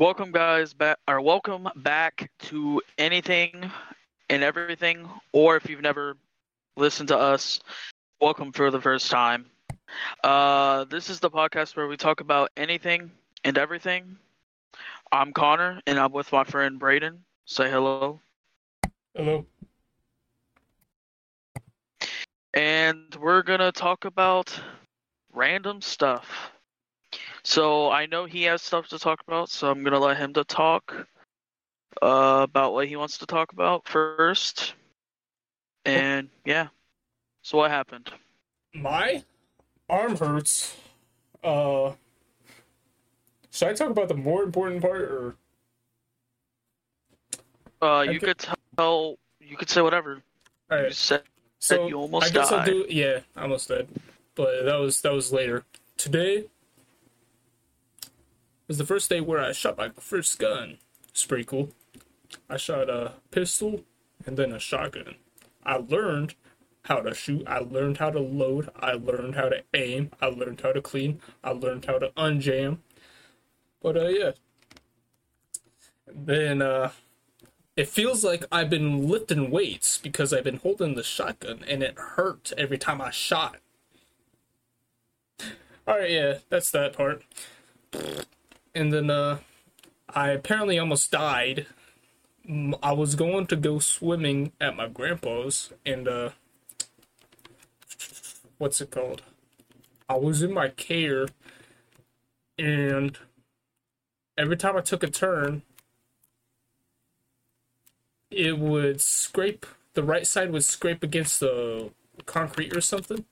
welcome guys back or welcome back to anything and everything or if you've never listened to us welcome for the first time. Uh this is the podcast where we talk about anything and everything. I'm connor and i'm with my friend braden. Say hello. Hello. and we're gonna talk about random stuff so i know he has stuff to talk about so i'm gonna let him to talk uh, about what he wants to talk about first and yeah so what happened My arm hurts. Uh should I talk about the more important part or uh you Okay. could tell you could say whatever you said So you almost I guess I'll do yeah, I almost did. But that was that was later. Today was the first day where I shot my first gun. It's pretty cool. I shot a pistol and then a shotgun. I learned how to shoot. I learned how to load. I learned how to aim. I learned how to clean. I learned how to unjam. But uh yeah. Then uh it feels like I've been lifting weights because I've been holding the shotgun and it hurt every time I shot. Alright, yeah, that's that part. And then uh I apparently almost died. I was going to go swimming at my grandpa's and uh what's it called? I was in my care and every time I took a turn it would scrape the right side would scrape against the concrete or something.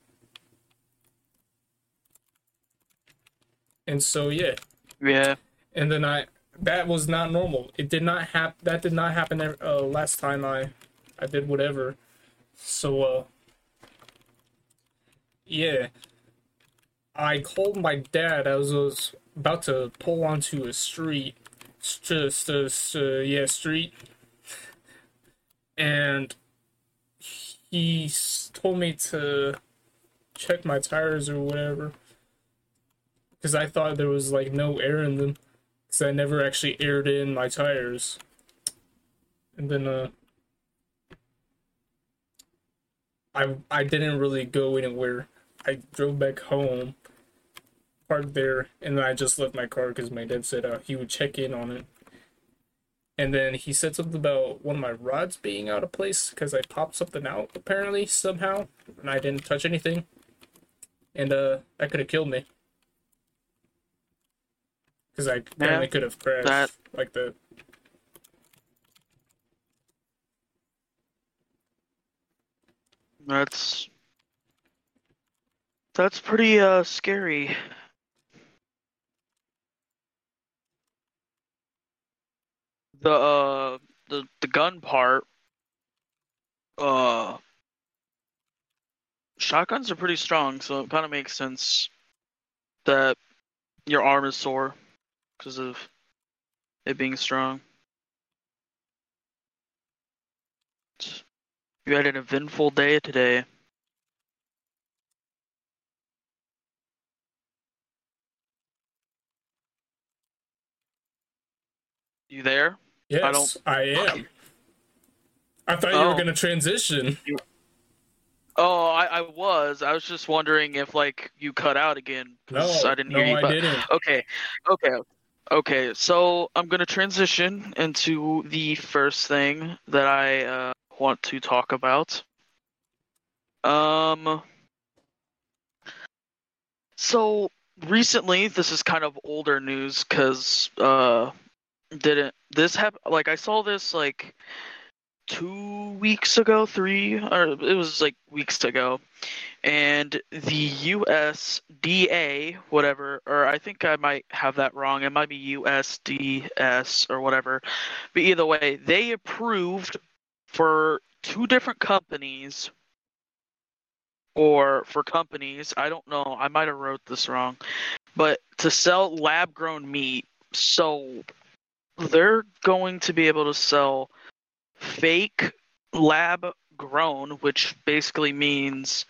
And so yeah, yeah and then I that was not normal. It did not happen. That did not happen uh, last time I I did whatever. So uh yeah, I called my dad. I was, about to pull onto a street, just s- uh, yeah street, and he told me to check my tires or whatever because I thought there was like no air in them because I never actually aired in my tires. And then uh I I didn't really go anywhere. I drove back home, parked there, and then I just left my car because my dad said uh, he would check in on it. And then he said something about one of my rods being out of place because I popped something out apparently somehow, and I didn't touch anything. And uh, that could have killed me because I apparently could have crashed that- like that. that's that's pretty uh scary the uh the the gun part uh shotguns are pretty strong so it kind of makes sense that your arm is sore because of it being strong you had an eventful day today you there Yes, I, don't- I am. I thought you Oh. were gonna transition. Oh, I, I was. I was just wondering if like you cut out again. No, I didn't no, hear you. I but didn't. okay, okay, okay. So I'm gonna transition into the first thing that I uh, want to talk about. Um. So recently, this is kind of older news because uh, didn't this happen? Like I saw this like two weeks ago, three, or it was like weeks ago, and the USDA, whatever, or I think I might have that wrong. It might be USDS or whatever, but either way, they approved for two different companies. Or for companies, I don't know. I might have wrote this wrong, but to sell lab-grown meat, so they're going to be able to sell fake lab grown, which basically means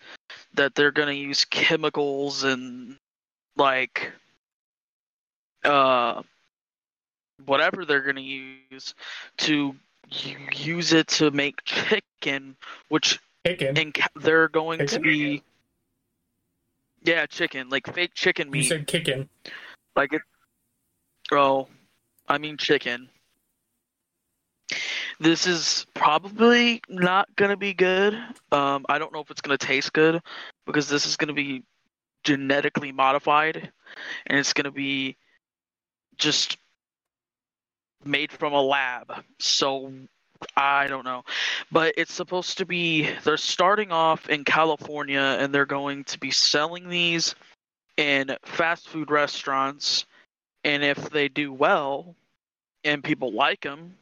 that they're going to use chemicals and like uh whatever they're gonna use to use it to make chicken, which Chicken. and they're going Chicken? to be yeah chicken like fake chicken meat. You said kicking. like it oh i mean chicken this is probably not gonna be good. Um i don't know if it's gonna taste good because this is gonna be genetically modified and it's gonna be just made from a lab. So i don't know. But it's supposed to be they're starting off in california and they're going to be selling these in fast food restaurants. And if they do well and people like them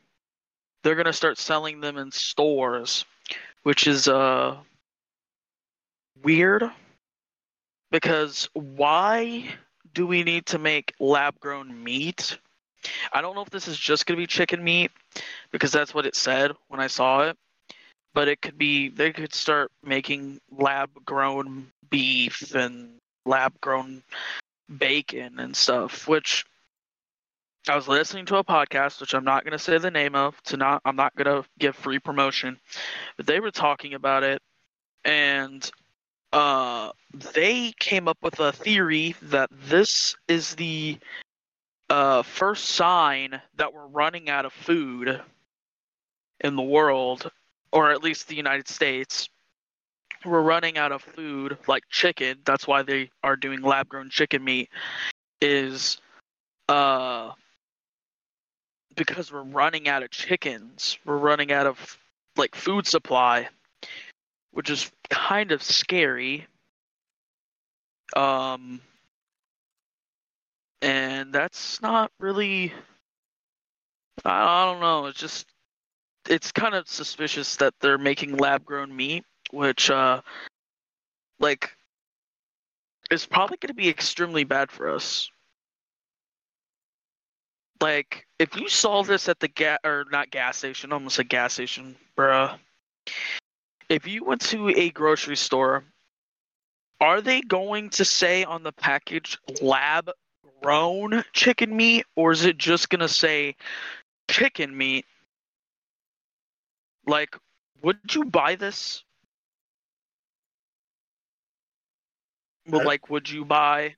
they're to start selling them in stores which is uh weird because why do we need to make lab grown meat? I don't know if this is just to be chicken meat because that's what it said when i saw it but it could be they could start making lab grown beef and lab grown bacon and stuff which I was listening to a podcast, which I'm not going to say the name of, to not I'm not going to give free promotion, but they were talking about it, and uh, they came up with a theory that this is the uh, first sign that we're running out of food in the world, or at least the United States. We're running out of food, like chicken. That's why they are doing lab-grown chicken meat. Is uh because we're running out of chickens. We're running out of like food supply, which is kind of scary. Um and that's not really I, don't know, it's just it's kind of suspicious that they're making lab grown meat, which uh like is probably going to be extremely bad for us like if you saw this at the gas or not gas station, almost a gas station, bruh. If you went to a grocery store, are they going to say on the package lab grown chicken meat or is it just gonna say chicken meat? Like, would you buy this? Well, like, would you buy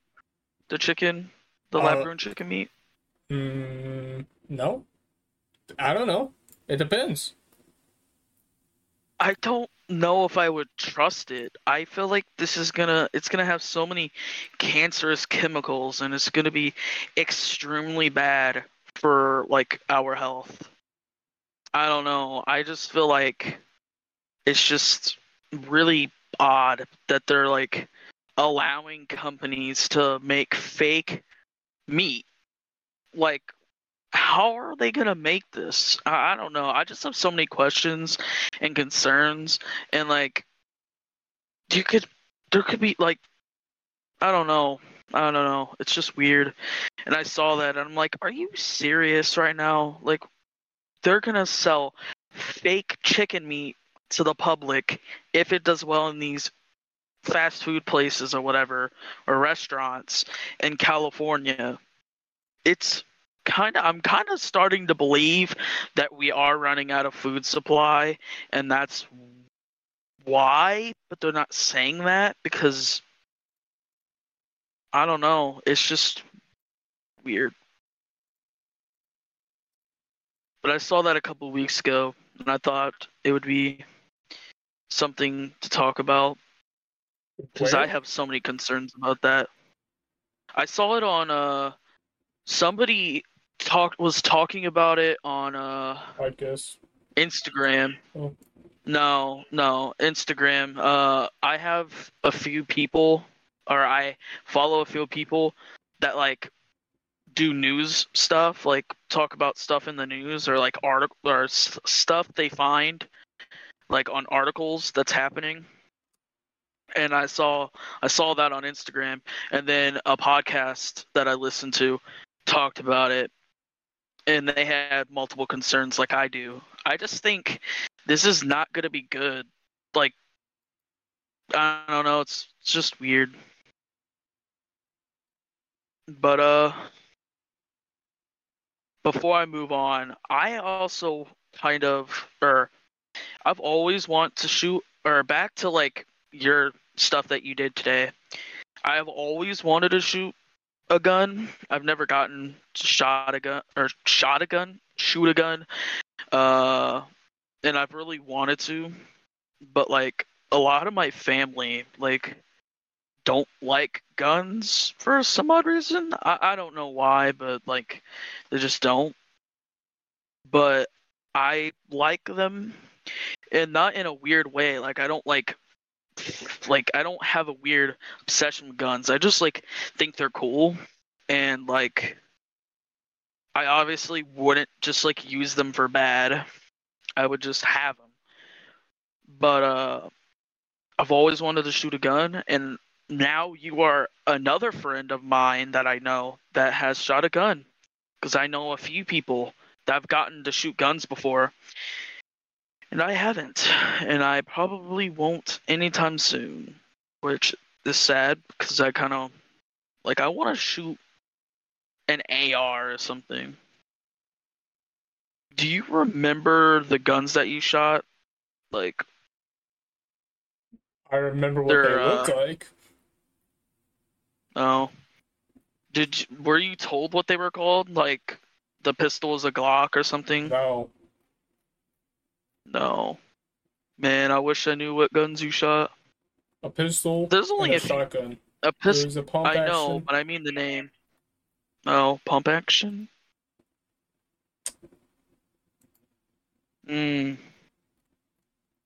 the chicken, the Uh, lab grown chicken meat? Mm, no. I don't know. It depends. I don't know if I would trust it. I feel like this is gonna it's gonna have so many cancerous chemicals and it's gonna be extremely bad for like our health. I don't know. I just feel like it's just really odd that they're like allowing companies to make fake meat. Like how are they gonna make this? I, I don't know. I just have so many questions and concerns, and like, you could, there could be like, I don't know. I don't know. It's just weird. And I saw that, and I'm like, are you serious right now? Like, they're gonna sell fake chicken meat to the public if it does well in these fast food places or whatever or restaurants in California. It's kind of I'm kind of starting to believe that we are running out of food supply and that's why but they're not saying that because I don't know. It's just weird. But I saw that a couple of weeks ago and I thought it would be something to talk about because I have so many concerns about that. I saw it on uh somebody talked was talking about it on uh guess. Instagram. Oh. No, no, Instagram. Uh I have a few people or I follow a few people that like do news stuff, like talk about stuff in the news or like article or s- stuff they find like on articles that's happening. And I saw I saw that on Instagram and then a podcast that I listened to talked about it and they had multiple concerns like I do. I just think this is not going to be good. Like I don't know, it's, it's just weird. But uh before I move on, I also kind of or I've always want to shoot or back to like your stuff that you did today. I've always wanted to shoot a gun. I've never gotten shot a gun or shot a gun, shoot a gun. Uh and I've really wanted to, but like a lot of my family like don't like guns for some odd reason. I, I don't know why, but like they just don't. But I like them and not in a weird way. Like I don't like like I don't have a weird obsession with guns. I just like think they're cool and like I obviously wouldn't just like use them for bad. I would just have them. But uh I've always wanted to shoot a gun and now you are another friend of mine that I know that has shot a gun because I know a few people that have gotten to shoot guns before and I haven't, and I probably won't anytime soon, which is sad because I kind of like I want to shoot an AR or something. Do you remember the guns that you shot? Like, I remember what they look uh, like. oh, did you, were you told what they were called? Like, the pistol is a Glock or something? No, No. Man, I wish I knew what guns you shot. a pistol. There's only a, a shotgun. A pistol. There's a pump I know, action. but I mean the name. Oh, pump action. Mm,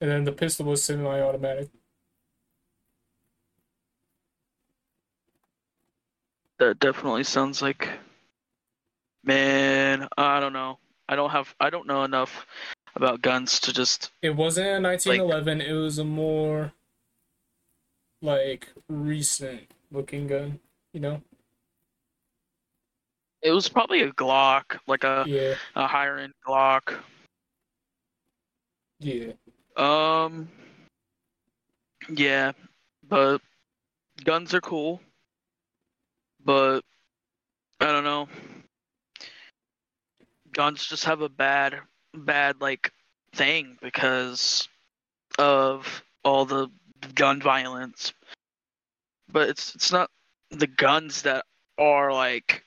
and then the pistol was semi-automatic. that definitely sounds like. Man, I don't know. I don't have. I don't know enough about guns to just. It wasn't a 1911. it was a more like recent looking gun. You know? It was probably a Glock, like a, Yeah, a higher end Glock. yeah. Um. Yeah, but guns are cool. But I don't know. Guns just have a bad, bad like thing because of all the gun violence. But it's it's not the guns that are like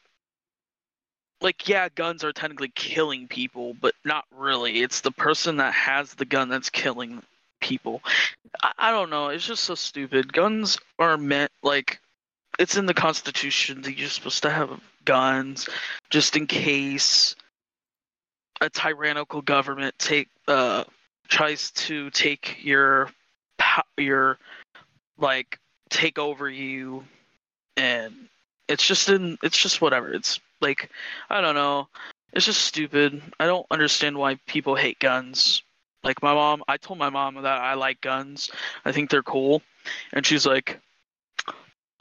like yeah, guns are technically killing people, but not really. It's the person that has the gun that's killing people. I, I don't know. It's just so stupid. Guns are meant like it's in the Constitution that you're supposed to have guns just in case a tyrannical government take uh tries to take your your like take over you and it's just in it's just whatever. It's like i don't know. It's just stupid. I don't understand why people hate guns. Like my mom i told my mom that i like guns. I think they're cool. And she's like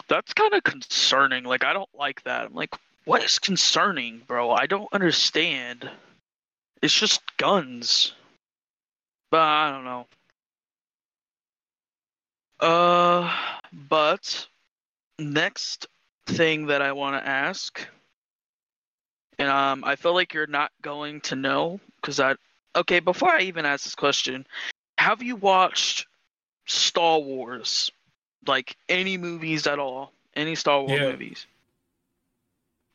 that's kind of concerning. Like i don't like that. I'm like what is concerning bro? I don't understand it's just guns. But i don't know. Uh but next thing that i want to ask and um i feel like you're not going to know because i okay before i even ask this question have you watched star wars? Like any movies at all? Any star wars Yeah. movies?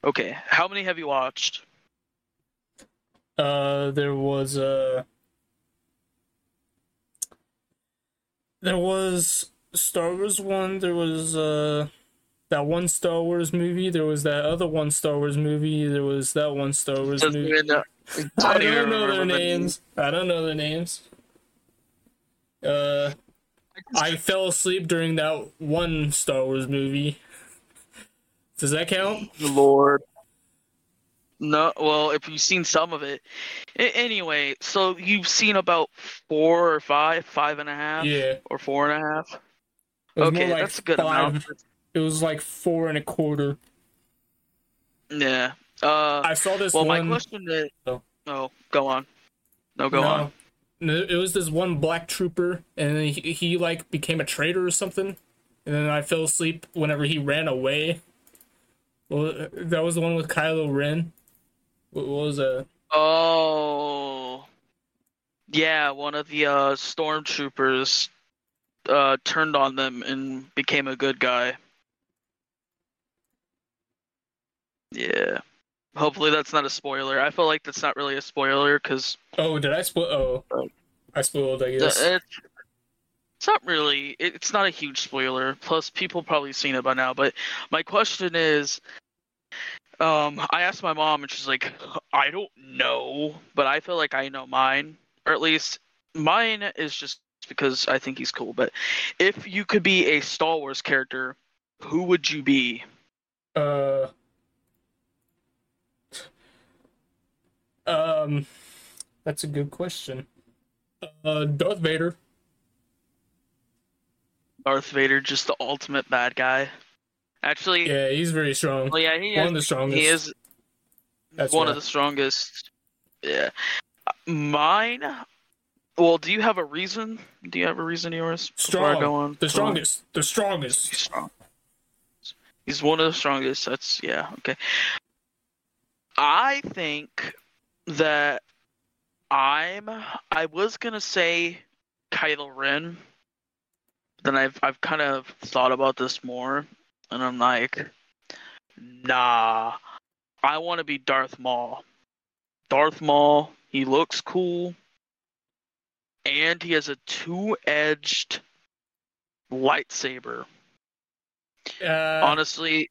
Okay how many have you watched Uh, there was uh there was Star Wars one. There was uh that one Star Wars movie. There was that other one Star Wars movie. There was that one Star Wars Doesn't movie. know- I don't know their the names. I don't know their names. Uh, I fell asleep during that one Star Wars movie. Does that count? Lord. No, well, if you've seen some of it. A- anyway, so you've seen about four or five, five and a half, Yeah. or four and a half. Okay, like that's a good five. amount. It was like four and a quarter. Yeah. Uh, I saw this well, one. my question is. Oh. Oh, go on. No, go no, on. no, it was this one black trooper, and then he, he like became a traitor or something. And then I fell asleep whenever he ran away. Well, that was the one with Kylo Ren. What, what was that? Oh, yeah. One of the uh, stormtroopers uh, turned on them and became a good guy. Yeah. Hopefully that's not a spoiler. I feel like that's not really a spoiler because Oh, did I spoil? Oh, I spoiled. I it's, guess. it's not really. It's not a huge spoiler. Plus, people probably seen it by now. But my question is, um, I asked my mom and she's like, I don't know, but I feel like I know mine, or at least mine is just because I think he's cool. But if you could be a Star Wars character, who would you be? Uh. Um, that's a good question. Uh, Darth Vader. Darth Vader, just the ultimate bad guy. Actually, Yeah, he's very strong. well, yeah, he One is. of the strongest. He is That's one right. of the strongest. Yeah. Mine. Well, do you have a reason? Do you have a reason yours? before I strong. go on? The strongest. The strongest. He's strong. He's one of the strongest. That's yeah. Okay. I think that I'm. I was gonna say Kylo Ren. Then I've I've kind of thought about this more, and I'm like, nah. I want to be Darth Maul. Darth Maul. He looks cool, and he has a two-edged lightsaber. Uh, Honestly,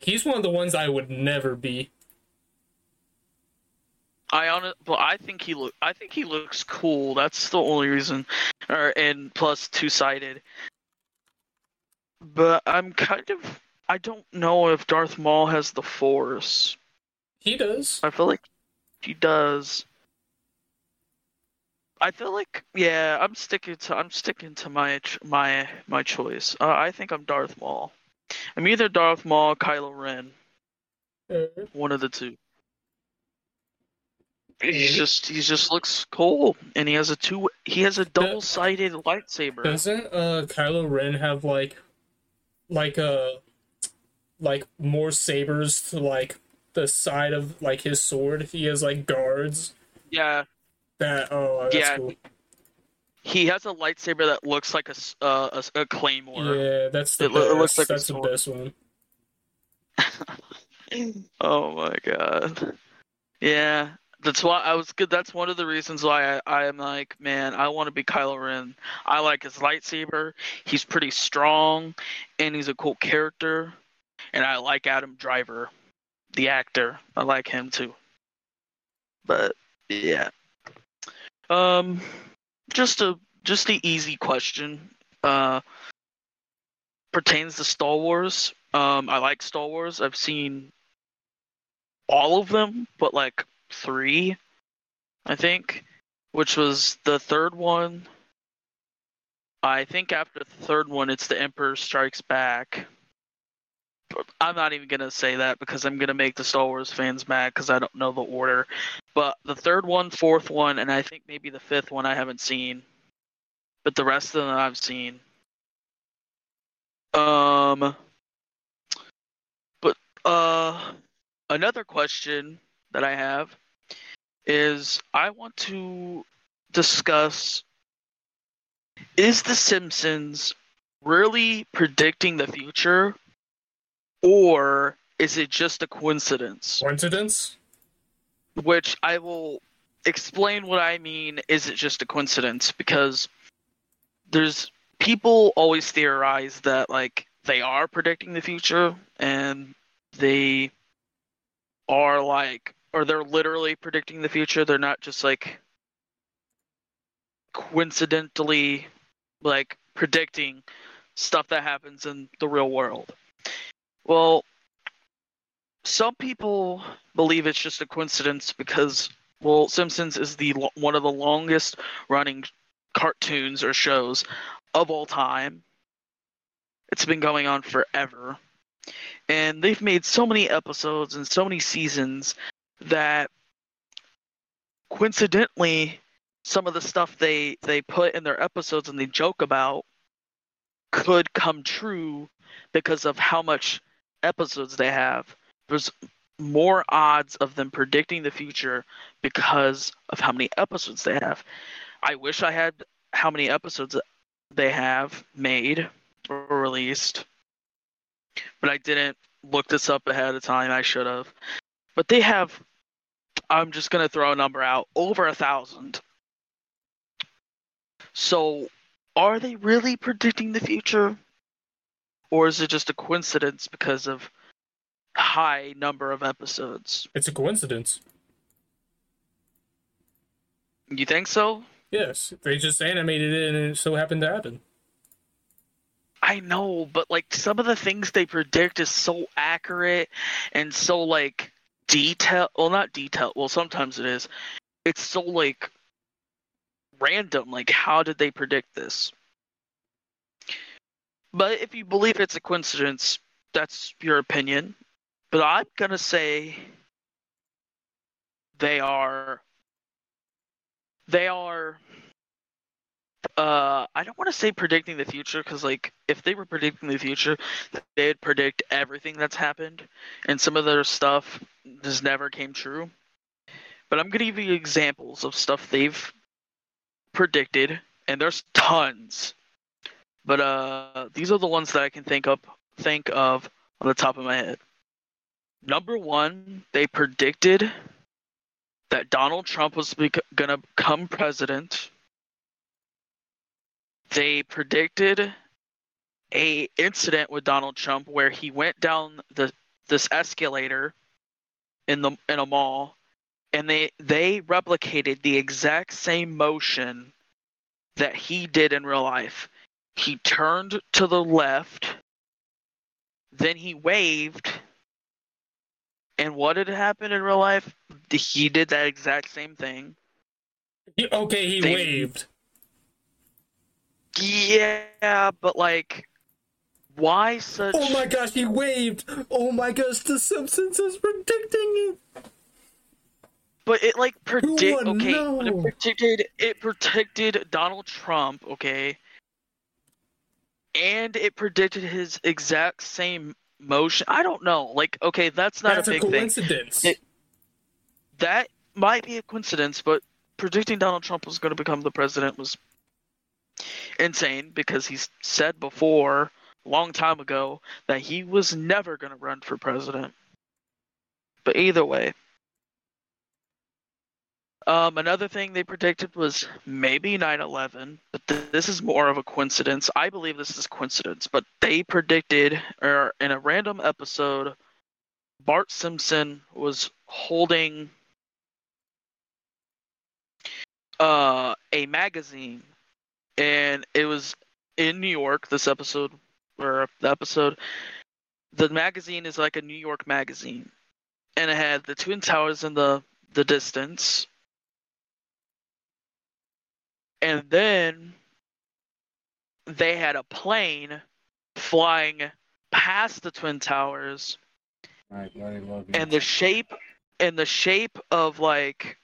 he's one of the ones I would never be. I on but I think he look I think he looks cool. That's the only reason. Or and plus two sided. But I'm kind of I don't know if Darth Maul has the force. He does. I feel like he does. I feel like yeah, I'm sticking to I'm sticking to my my my choice. Uh, I think I'm Darth Maul. I'm either Darth Maul, Kylo Ren, Uh, one of the two. He just he just looks cool, and he has a two he has a double sided lightsaber. Doesn't uh Kylo Ren have like like uh like more sabers to like the side of like his sword? He has like guards Yeah, that oh that's Yeah. cool. he has a lightsaber that looks like a uh, a, a claymore. Yeah, that's the It lo- it looks like a that's the best one. Oh my god. Yeah, that's why I was good. That's one of the reasons why I, I am like, man, I want to be Kylo Ren. I like his lightsaber. He's pretty strong, and he's a cool character. And I like Adam Driver, the actor. I like him too. But yeah, um, just a just the easy question. Uh, pertains to Star Wars. Um, I like Star Wars. I've seen all of them, but like three, I think, which was the third one. I think after the third one, it's The Emperor Strikes Back. I'm not even gonna say that because I'm gonna make the Star Wars fans mad because I don't know the order. But the third one, fourth one, and I think maybe the fifth one I haven't seen. But the rest of them I've seen. Um. But uh, another question that I have is I want to discuss is The Simpsons really predicting the future or is it just a coincidence? Coincidence? Which I will explain what I mean. Is it just a coincidence? Because there's people always theorize that like they are predicting the future and they are like or they're literally predicting the future. They're not just like coincidentally like predicting stuff that happens in the real world. Well, some people believe it's just a coincidence because well, Simpsons is the one of the longest running cartoons or shows of all time. It's been going on forever. And they've made so many episodes and so many seasons that coincidentally some of the stuff they they put in their episodes and they joke about could come true because of how much episodes they have. There's more odds of them predicting the future because of how many episodes they have. I wish I had how many episodes they have made or released, but I didn't look this up ahead of time. I should have. But they have, I'm just going to throw a number out, over a thousand. So are they really predicting the future? Or is it just a coincidence because of high number of episodes? It's a coincidence. You think so? Yes, they just animated it and it so happened to happen. I know, but like some of the things they predict is so accurate and so like detail. Well, not detail. Well, sometimes it is. It's so like random. Like, how did they predict this? But if you believe it's a coincidence, that's your opinion. But I'm gonna say they are they are uh I don't want to say predicting the future because like if they were predicting the future, they'd predict everything that's happened, and some of their stuff just never came true. But I'm gonna give you examples of stuff they've predicted, and there's tons. But uh, these are the ones that I can think of think of on the top of my head. Number one, they predicted that Donald Trump was bec- gonna become president. They predicted a incident with Donald Trump where he went down the this escalator in the in a mall and they they replicated the exact same motion that he did in real life. He turned to the left, then he waved, and what did happen in real life? He did that exact same thing. okay, he they, waved. Yeah, but like, why such? Oh my gosh, he waved! Oh my gosh, The Simpsons is predicting it. But it like predict okay, know? it predicted it predicted Donald Trump, okay, and it predicted his exact same motion. I don't know. Like, okay, that's not that's a big a coincidence. thing. It, that might be a coincidence, but predicting Donald Trump was going to become the president was insane because he's said before, long time ago, that he was never going to run for president. But either way, um, another thing they predicted was maybe 9/11, but th- this is more of a coincidence. I believe this is coincidence, but they predicted, or in a random episode, Bart Simpson was holding uh, a magazine, and it was in New York. This episode, or the episode, the magazine is like a New York magazine, and it had the Twin Towers in the the distance. And then they had a plane flying past the twin towers. And the shape and the shape of like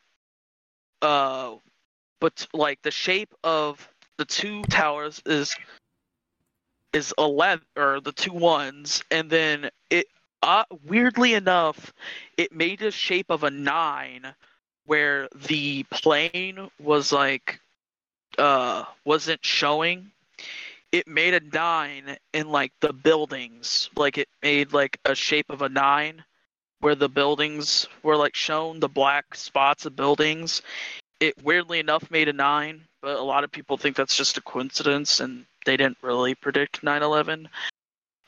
uh but like the shape of the two towers is is 11 or the two ones and then it uh, weirdly enough it made a shape of a nine where the plane was like uh wasn't showing. It made a nine in like the buildings. Like it made like a shape of a nine where the buildings were like shown the black spots of buildings. It weirdly enough made a nine but a lot of people think that's just a coincidence and they didn't really predict 9-11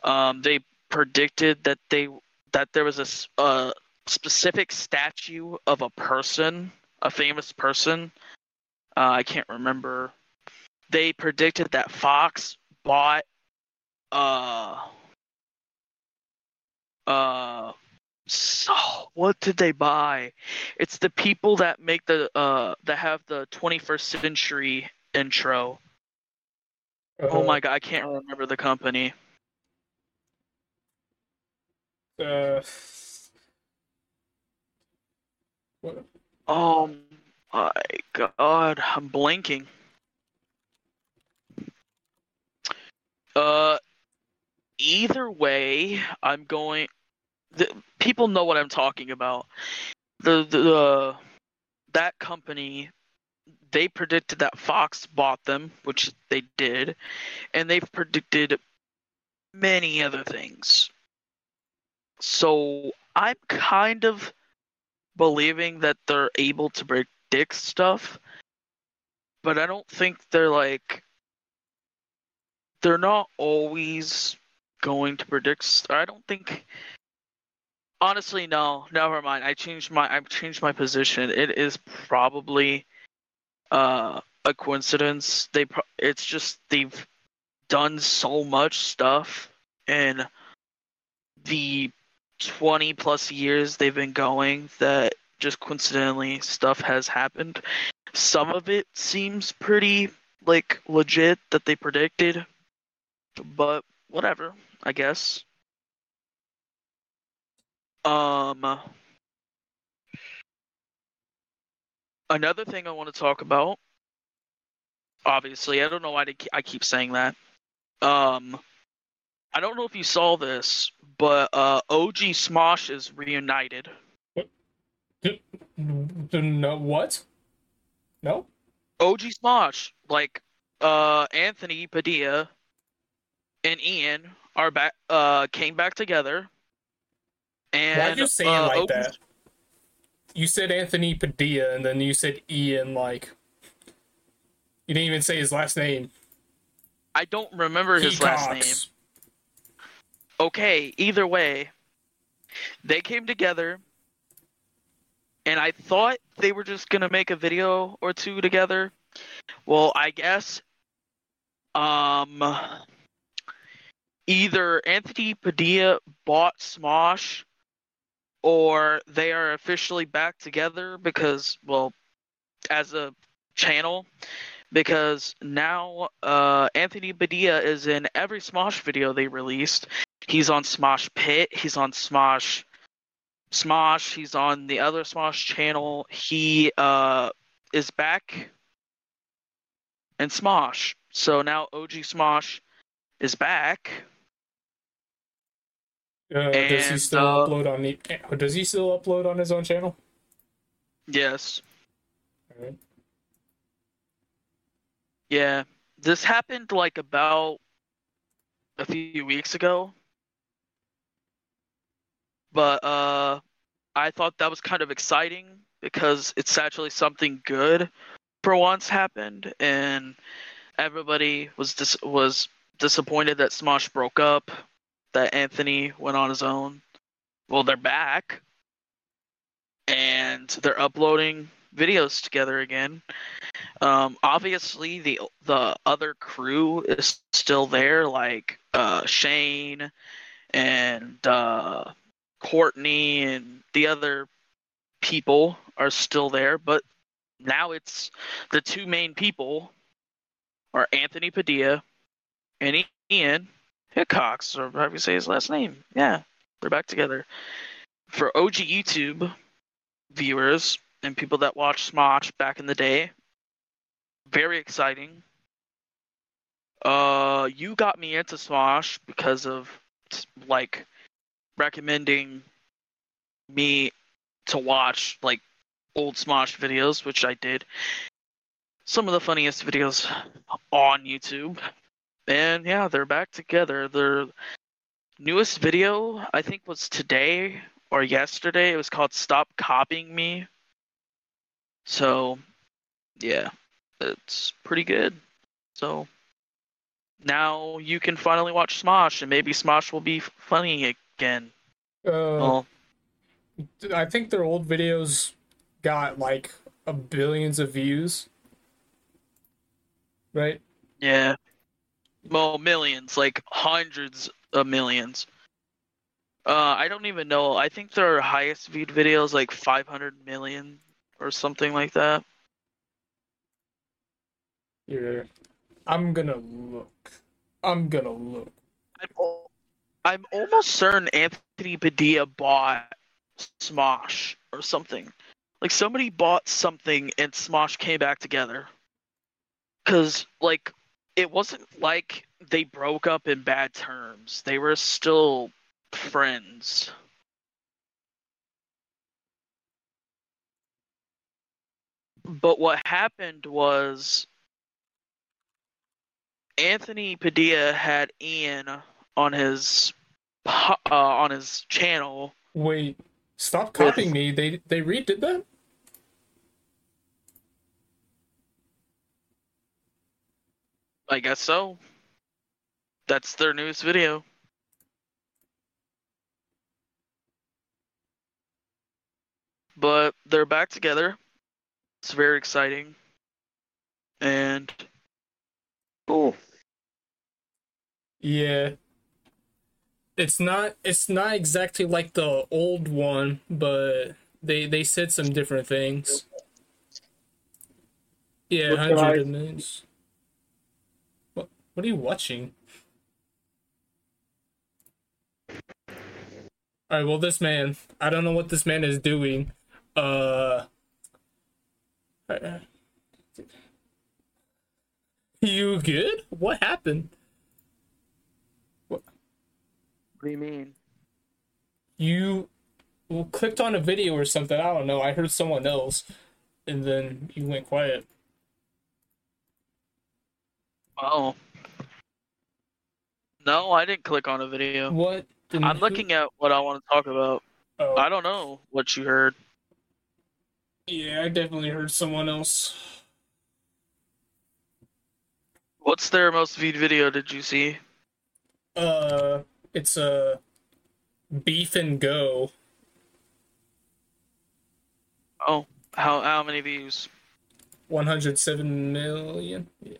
um, they predicted that they that there was a, a specific statue of a person a famous person uh, I can't remember. They predicted that Fox bought uh uh so what did they buy? It's the people that make the uh that have the 21st century intro. Uh, oh my god, I can't remember the company. Uh what? Um my god, I'm blanking. Uh, either way, I'm going. The, people know what I'm talking about. The the uh, that company they predicted that Fox bought them, which they did, and they've predicted many other things. So I'm kind of believing that they're able to predict stuff, but I don't think they're like they're not always going to predict. I don't think. Honestly, no. Never mind. I changed my. I've changed my position. It is probably uh, a coincidence. They. Pro- it's just they've done so much stuff in the 20 plus years they've been going that just coincidentally stuff has happened. Some of it seems pretty like legit that they predicted, but whatever, I guess. Um another thing I want to talk about obviously, I don't know why I keep saying that. Um I don't know if you saw this, but uh, OG Smosh is reunited. No, what? No. OG Smosh, like uh, Anthony Padilla and Ian are back. Uh, came back together. And why'd you say uh, it like that? You said Anthony Padilla, and then you said Ian. Like you didn't even say his last name. I don't remember his last name. Okay, either way, they came together, and I thought they were just gonna make a video or two together. Well, I guess, um, either Anthony Padilla bought Smosh, or they are officially back together because, well, as a channel, because now uh, Anthony Padilla is in every Smosh video they released. He's on Smosh Pit. He's on Smosh Smosh. He's on the other Smosh channel. He uh, is back in Smosh. So now OG Smosh is back. Uh, does he still uh, upload on the? Does he still upload on his own channel? Yes. Yeah, this happened like about a few weeks ago. But uh I thought that was kind of exciting because it's actually something good for once happened and everybody was dis- was disappointed that Smosh broke up, that Anthony went on his own. Well, they're back and they're uploading videos together again. Um, obviously, the the other crew is still there, like uh, Shayne and uh, Courtney and the other people are still there, but now it's the two main people are Anthony Padilla and Ian Hickox, or however you say his last name. Yeah, they're back together. For OG YouTube viewers, and people that watched Smosh back in the day. Very exciting. Uh, you got me into Smosh because of like recommending me to watch like old Smosh videos, which I did. Some of the funniest videos on YouTube. And yeah, they're back together. Their newest video, I think, was today or yesterday. It was called Stop Copying Me so, yeah, it's pretty good. So now you can finally watch Smosh, and maybe Smosh will be funny again. Uh, well, I think their old videos got like a billions of views, right? Yeah. Well, millions, like hundreds of millions. Uh, I don't even know. I think their highest viewed videos like 500 million or something like that. Yeah, I'm gonna look. I'm gonna look. I'm, I'm almost certain Anthony Padilla bought Smosh or something. Like somebody bought something and Smosh came back together. Cause like it wasn't like they broke up in bad terms. They were still friends. But what happened was Anthony Padilla had Ian on his uh, on his channel. Wait, stop copying with... me. They they redid that. I guess so. That's their newest video. But they're back together. It's very exciting. And Cool. Yeah. It's not it's not exactly like the old one, but they they said some different things. Yeah, What hundred guy- minutes. What are you watching? Alright, well this man I don't know what this man is doing. Uh You good? What happened? What, what do you mean? you well, clicked on a video or something. I don't know. I heard someone else, and then you went quiet. Oh. No, I didn't click on a video. What? I'm looking at what I want to talk about. Oh, I don't know what you heard. yeah, I definitely heard someone else. What's their most viewed video did you see? Uh, it's a uh, beef and go. Oh, how how many views? 107 million. Yeah.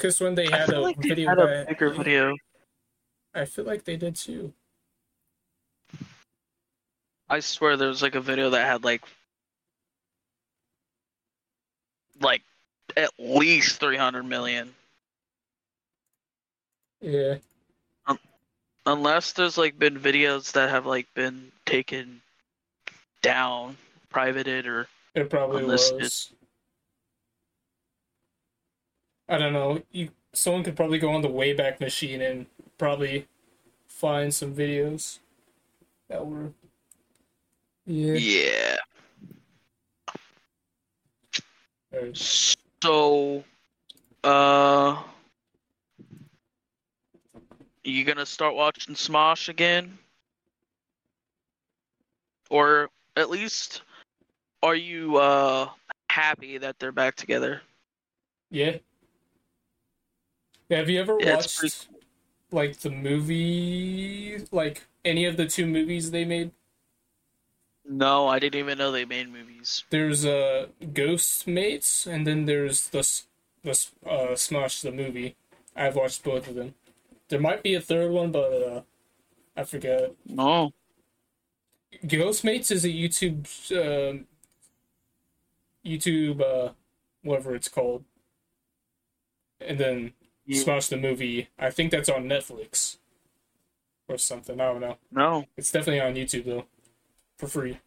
Cause when they I had feel a like they video, had a bigger video. I feel like they did too. I swear there was like a video that had like like at least 300 million. Yeah. Unless there's like been videos that have like been taken down, privated or It probably Unlisted. was. I don't know. You someone could probably go on the Wayback Machine and probably find some videos that were. Yeah. yeah. Alright. So uh you gonna start watching Smosh again? Or at least are you uh happy that they're back together? Yeah. Yeah, Have you ever Yeah, watched like the movie, like any of the two movies they made? No, I didn't even know they made movies. There's uh Ghostmates, and then there's the the uh Smosh the movie. I've watched both of them. There might be a third one, but uh, I forget. No. Ghostmates is a YouTube, um YouTube, uh, whatever it's called, and then You- the movie. I think that's on Netflix or something. I don't know. No. It's definitely on YouTube though, for free.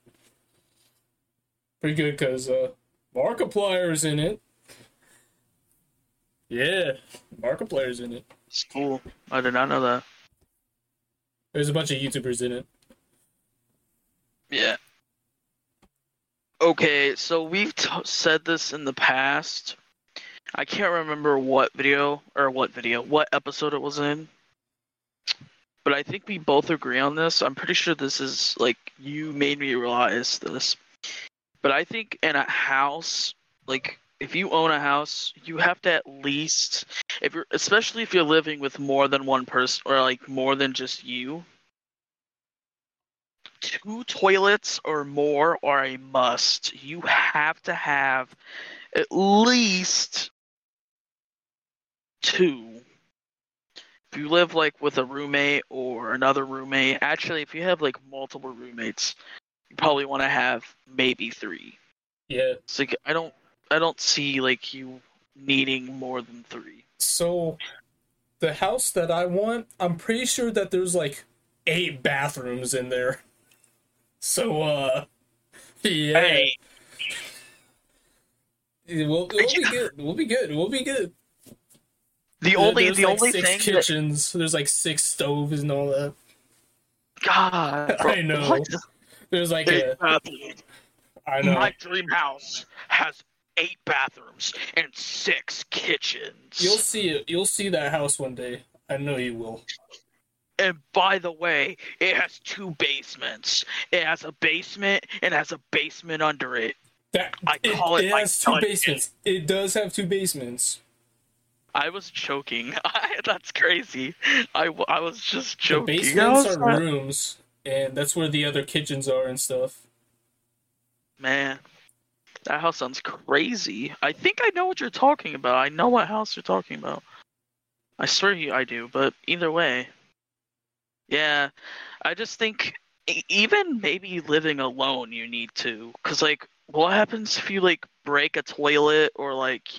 Pretty good because uh, Markiplier's in it. Yeah, Markiplier's in it. It's cool. I did not know that. There's a bunch of YouTubers in it. Yeah. Okay, so we've t- said this in the past. I can't remember what video or what video, what episode it was in. But I think we both agree on this. I'm pretty sure this is like you made me realize this. But I think in a house, like if you own a house, you have to at least if you're especially if you're living with more than one person or like more than just you, two toilets or more are a must. You have to have at least two. If you live like with a roommate or another roommate, actually, if you have like multiple roommates, you probably want to have maybe three. Yeah. It's like I don't, I don't see like you needing more than three. So, the house that I want, I'm pretty sure that there's like eight bathrooms in there. So, uh, yeah. Hey. It will be good. We'll be good. We'll be good. The only, There's the like only six thing that kitchens. There's like six stoves and all that. God, bro, I know. what? There's like Eight a bathrooms. I know. My dream house has eight bathrooms and six kitchens. You'll see it. You'll see that house one day. I know you will. And by the way, it has two basements. It has a basement and has a basement under it. That I call it it my has two basements. It does have two basements. I was joking. That's crazy. I, I was just The joking. I basements was are not- rooms, and that's where the other kitchens are and stuff. Man, that house sounds crazy. I think I know what you're talking about. I know what house you're talking about. I swear you, I do. But either way, yeah, I just think e- even maybe living alone, you need to. Cause like, what happens if you like break a toilet or like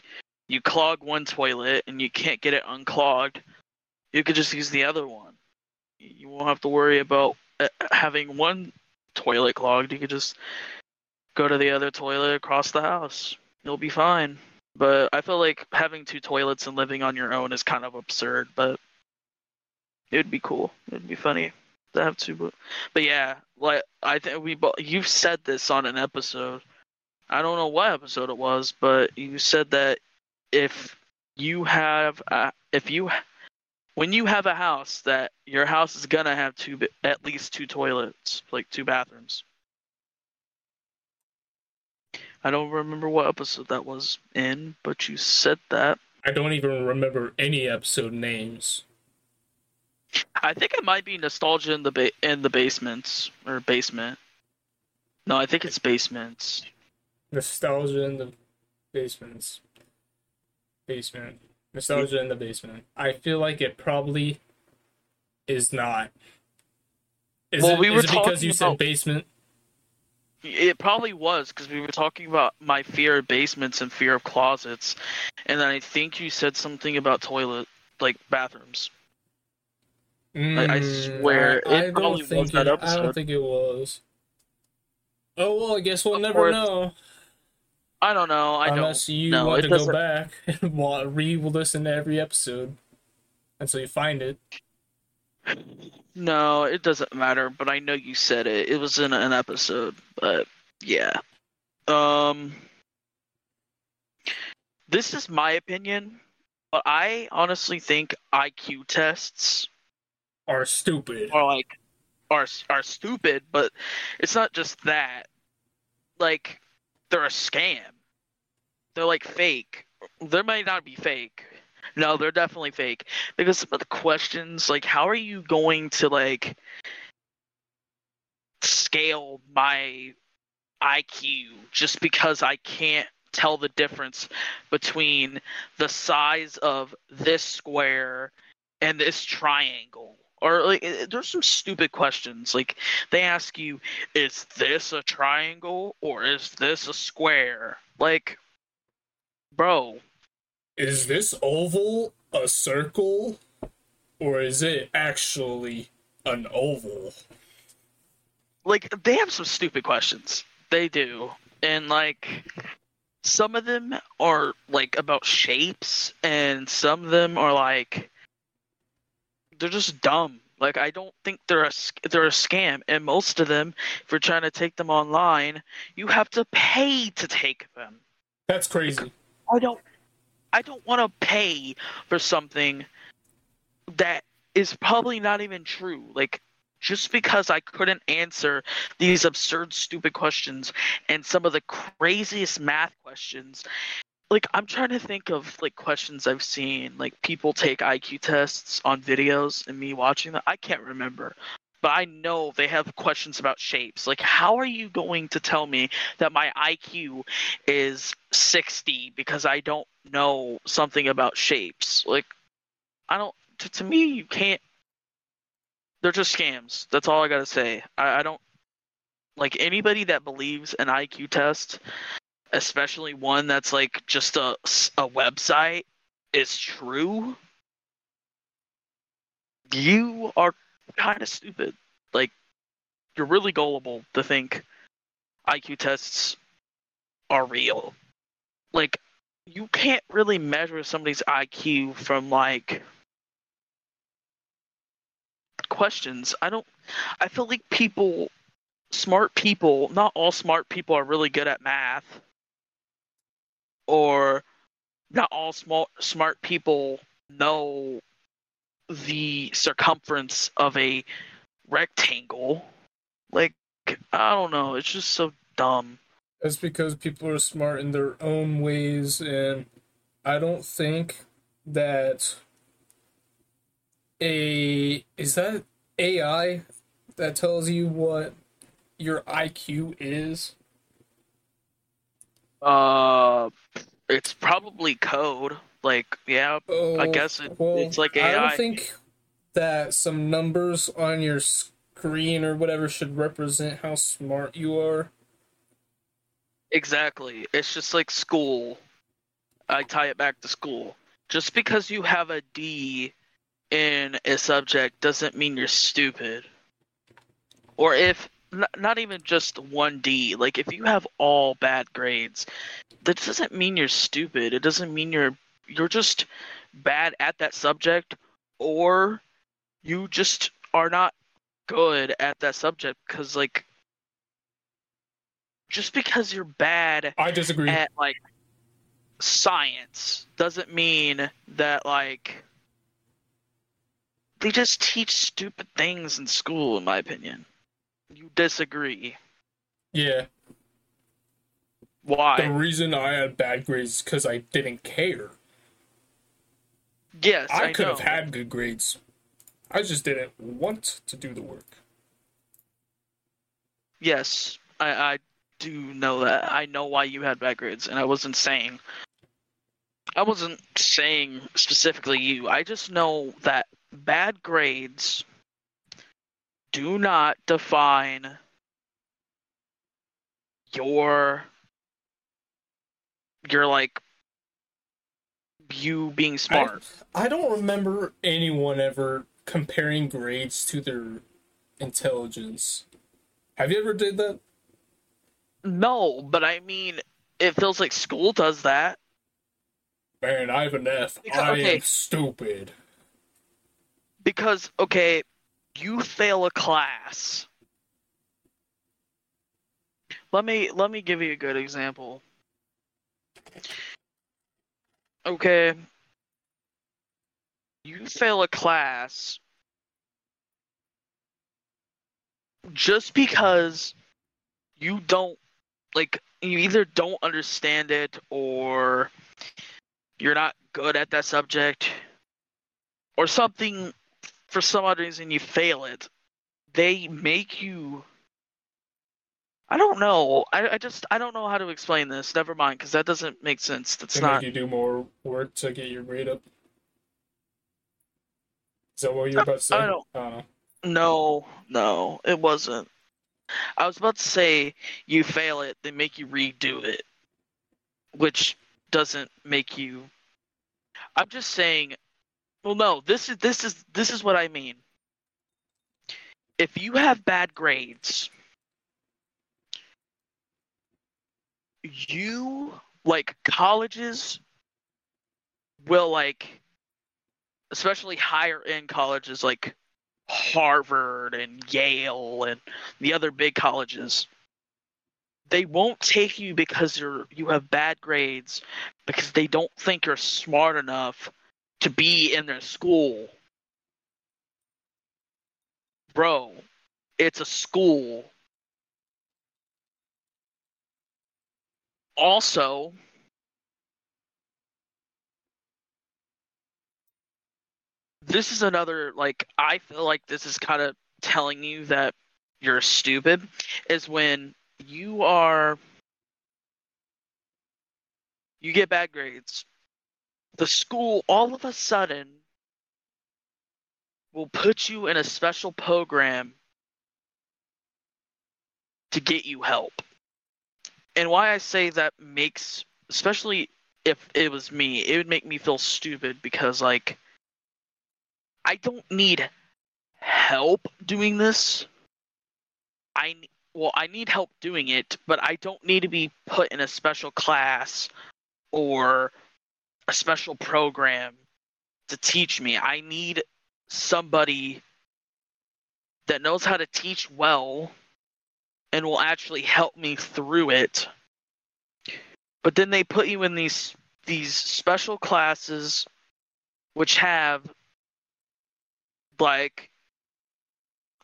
you clog one toilet and you can't get it unclogged? You could just use the other one. You won't have to worry about uh, having one toilet clogged. You could just go to the other toilet across the house. You'll be fine. But I feel like having two toilets and living on your own is kind of absurd, but it would be cool. It'd be funny to have two. But, but yeah, like I think we bo- you've said this on an episode. I don't know what episode it was, but you said that if you have a, if you when you have a house that your house is gonna have two at least two toilets, like two bathrooms. I don't remember what episode that was in, but you said that. I don't even remember any episode names. I think it might be nostalgia in the ba- in the basements or basement. No, I think it's basements. Nostalgia in the basements. Basement. Nostalgia in the basement. I feel like it probably is not. Is Well, it, we were it because you said about- basement? It probably was because we were talking about my fear of basements and fear of closets, and then I think you said something about toilet, like bathrooms. I Mm, swear, I, it I probably don't was think that it, I don't think it was. Oh well, I guess we'll Of never course. know I don't know. I unless don't. you no, want to go doesn't- back and re-listen to every episode until you find it. No, it doesn't matter. But I know you said it. It was in an episode. But yeah. Um. This is my opinion, but I honestly think IQ tests Are stupid. are like are are stupid. But it's not just that. Like they're a scam. They're like fake. They might not be fake. No, they're definitely fake. Because some of the questions, like, how are you going to like scale my IQ just because I can't tell the difference between the size of this square and this triangle? Or like, there's some stupid questions. Like they ask you, "Is this a triangle or is this a square?" Like, bro, Is this oval a circle, or is it actually an oval? like they have some stupid questions. They do. And like some of them are like about shapes and some of them are like they're just dumb. Like I don't think they're a they're a scam and most of them if you're trying to take them online, you have to pay to take them. That's crazy. I don't I don't want to pay for something that is probably not even true. Like just because I couldn't answer these absurd stupid questions and some of the craziest math questions like I'm trying to think of like questions I've seen like people take IQ tests on videos and me watching them I can't remember but I know they have questions about shapes like how are you going to tell me that my IQ is 60 because I don't know something about shapes. Like, I don't. To, to me, you can't. They're just scams. That's all I gotta say. I, I don't like anybody that believes an IQ test, especially one that's like just a a website, is true. You are kind of stupid. Like, you're really gullible to think IQ tests are real. Like, you can't really measure somebody's IQ from like questions. I don't I feel like people smart people, not all smart people are really good at math, or not all small smart people know the circumference of a rectangle. Like I don't know, it's just so dumb. That's because people are smart in their own ways, and I don't think that a is that AI that tells you what your IQ is. Uh, it's probably code. Like, yeah, Oh, I guess it, well, it's like I AI. don't think that some numbers on your screen or whatever should represent how smart you are. Exactly. It's just like school. I tie it back to school. Just because you have a D in a subject doesn't mean you're stupid. Or if not even just one D, like if you have all bad grades, that doesn't mean you're stupid. It doesn't mean you're you're just bad at that subject or you just are not good at that subject cuz like just because you're bad I disagree. at like science doesn't mean that like they just teach stupid things in school in my opinion you disagree yeah, Why? the reason I had bad grades is because I didn't care. Yes I, i, could know have had good grades. I just didn't want to do the work. yes i i do know that i know why you had bad grades and i wasn't saying i wasn't saying specifically you i just know that bad grades do not define your your like you being smart I don't remember anyone ever comparing grades to their intelligence. Have you ever did that? no but i mean it feels like school does that Man, I have an F. Because- I okay. am stupid. because okay you fail a class let me let me give you a good example okay. You fail a class just because you don't like you either don't understand it or you're not good at that subject or something for some odd reason you fail it. They make you i don't know i, I just i don't know how to explain this never mind because that doesn't make sense that's not make you do more work to get your grade up. Is that what you're uh, about to say? I don't- know. no no it wasn't i was about to say you fail it they make you redo it which doesn't make you i'm just saying well no this is this is this is what i mean if you have bad grades you like colleges will like especially higher end colleges like Harvard and Yale and the other big colleges they won't take you because you're you have bad grades because they don't think you're smart enough to be in their school. Bro it's a school also this is another like i feel like this is kind of telling you that you're stupid is when you are you get bad grades the school all of a sudden will put you in a special program to get you help and why i say that makes especially if it was me it would make me feel stupid because like I don't need help doing this. I well, I need help doing it, but I don't need to be put in a special class or a special program to teach me. I need somebody that knows how to teach well and will actually help me through it. But then they put you in these these special classes which have like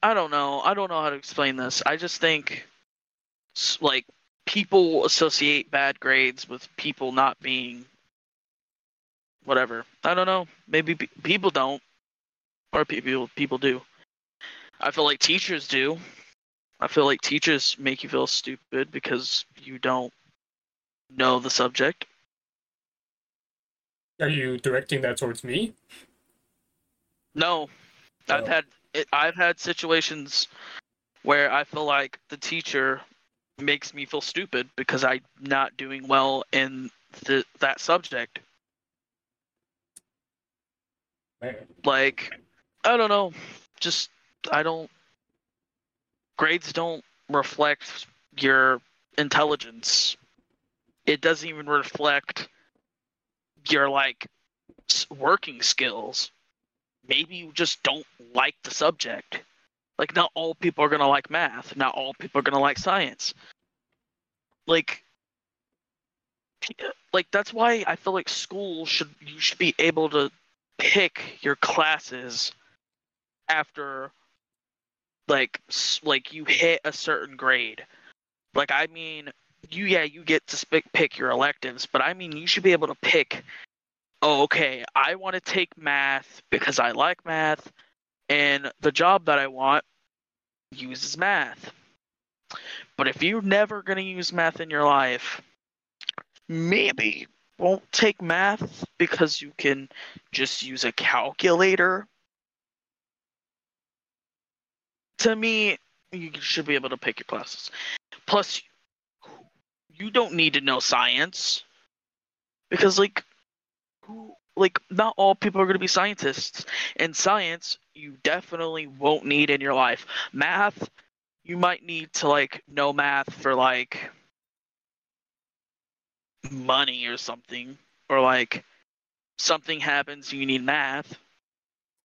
I don't know. I don't know how to explain this. I just think like people associate bad grades with people not being whatever. I don't know. Maybe people don't or people people do. I feel like teachers do. I feel like teachers make you feel stupid because you don't know the subject. Are you directing that towards me? No, I've Oh. had it, I've had situations where I feel like the teacher makes me feel stupid because I'm not doing well in the, that subject. Man. Like, I don't know, just I don't. Grades don't reflect your intelligence. It doesn't even reflect your like working skills. Maybe you just don't like the subject. Like, not all people are gonna like math. Not all people are gonna like science. Like, like that's why I feel like school should you should be able to pick your classes after like like you hit a certain grade. Like I mean, you yeah you get to sp- pick your electives, but I mean you should be able to pick. Oh, okay. I want to take math because I like math, and the job that I want uses math. But if you're never gonna use math in your life, maybe won't take math because you can just use a calculator. To me, you should be able to pick your classes. Plus, you don't need to know science because, like, who, like not all people are going to be scientists. And science, you definitely won't need in your life. Math, you might need to like know math for like money or something, or like something happens, you need math.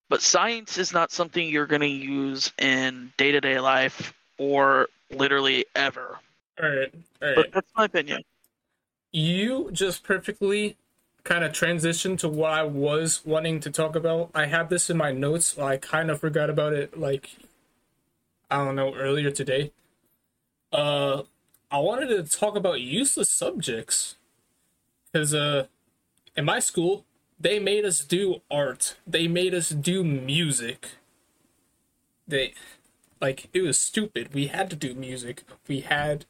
But science is not something you're going to use in day to day life or literally ever. All right, all right. But that's my opinion. you just perfectly kind of transitioned to what I was wanting to talk about. I have this in my notes. I kind of forgot about it, like I don't know, earlier today. Uh, I wanted to talk about useless subjects because uh, in my school they made us do art. They made us do music. They like it was stupid. We had to do music. We had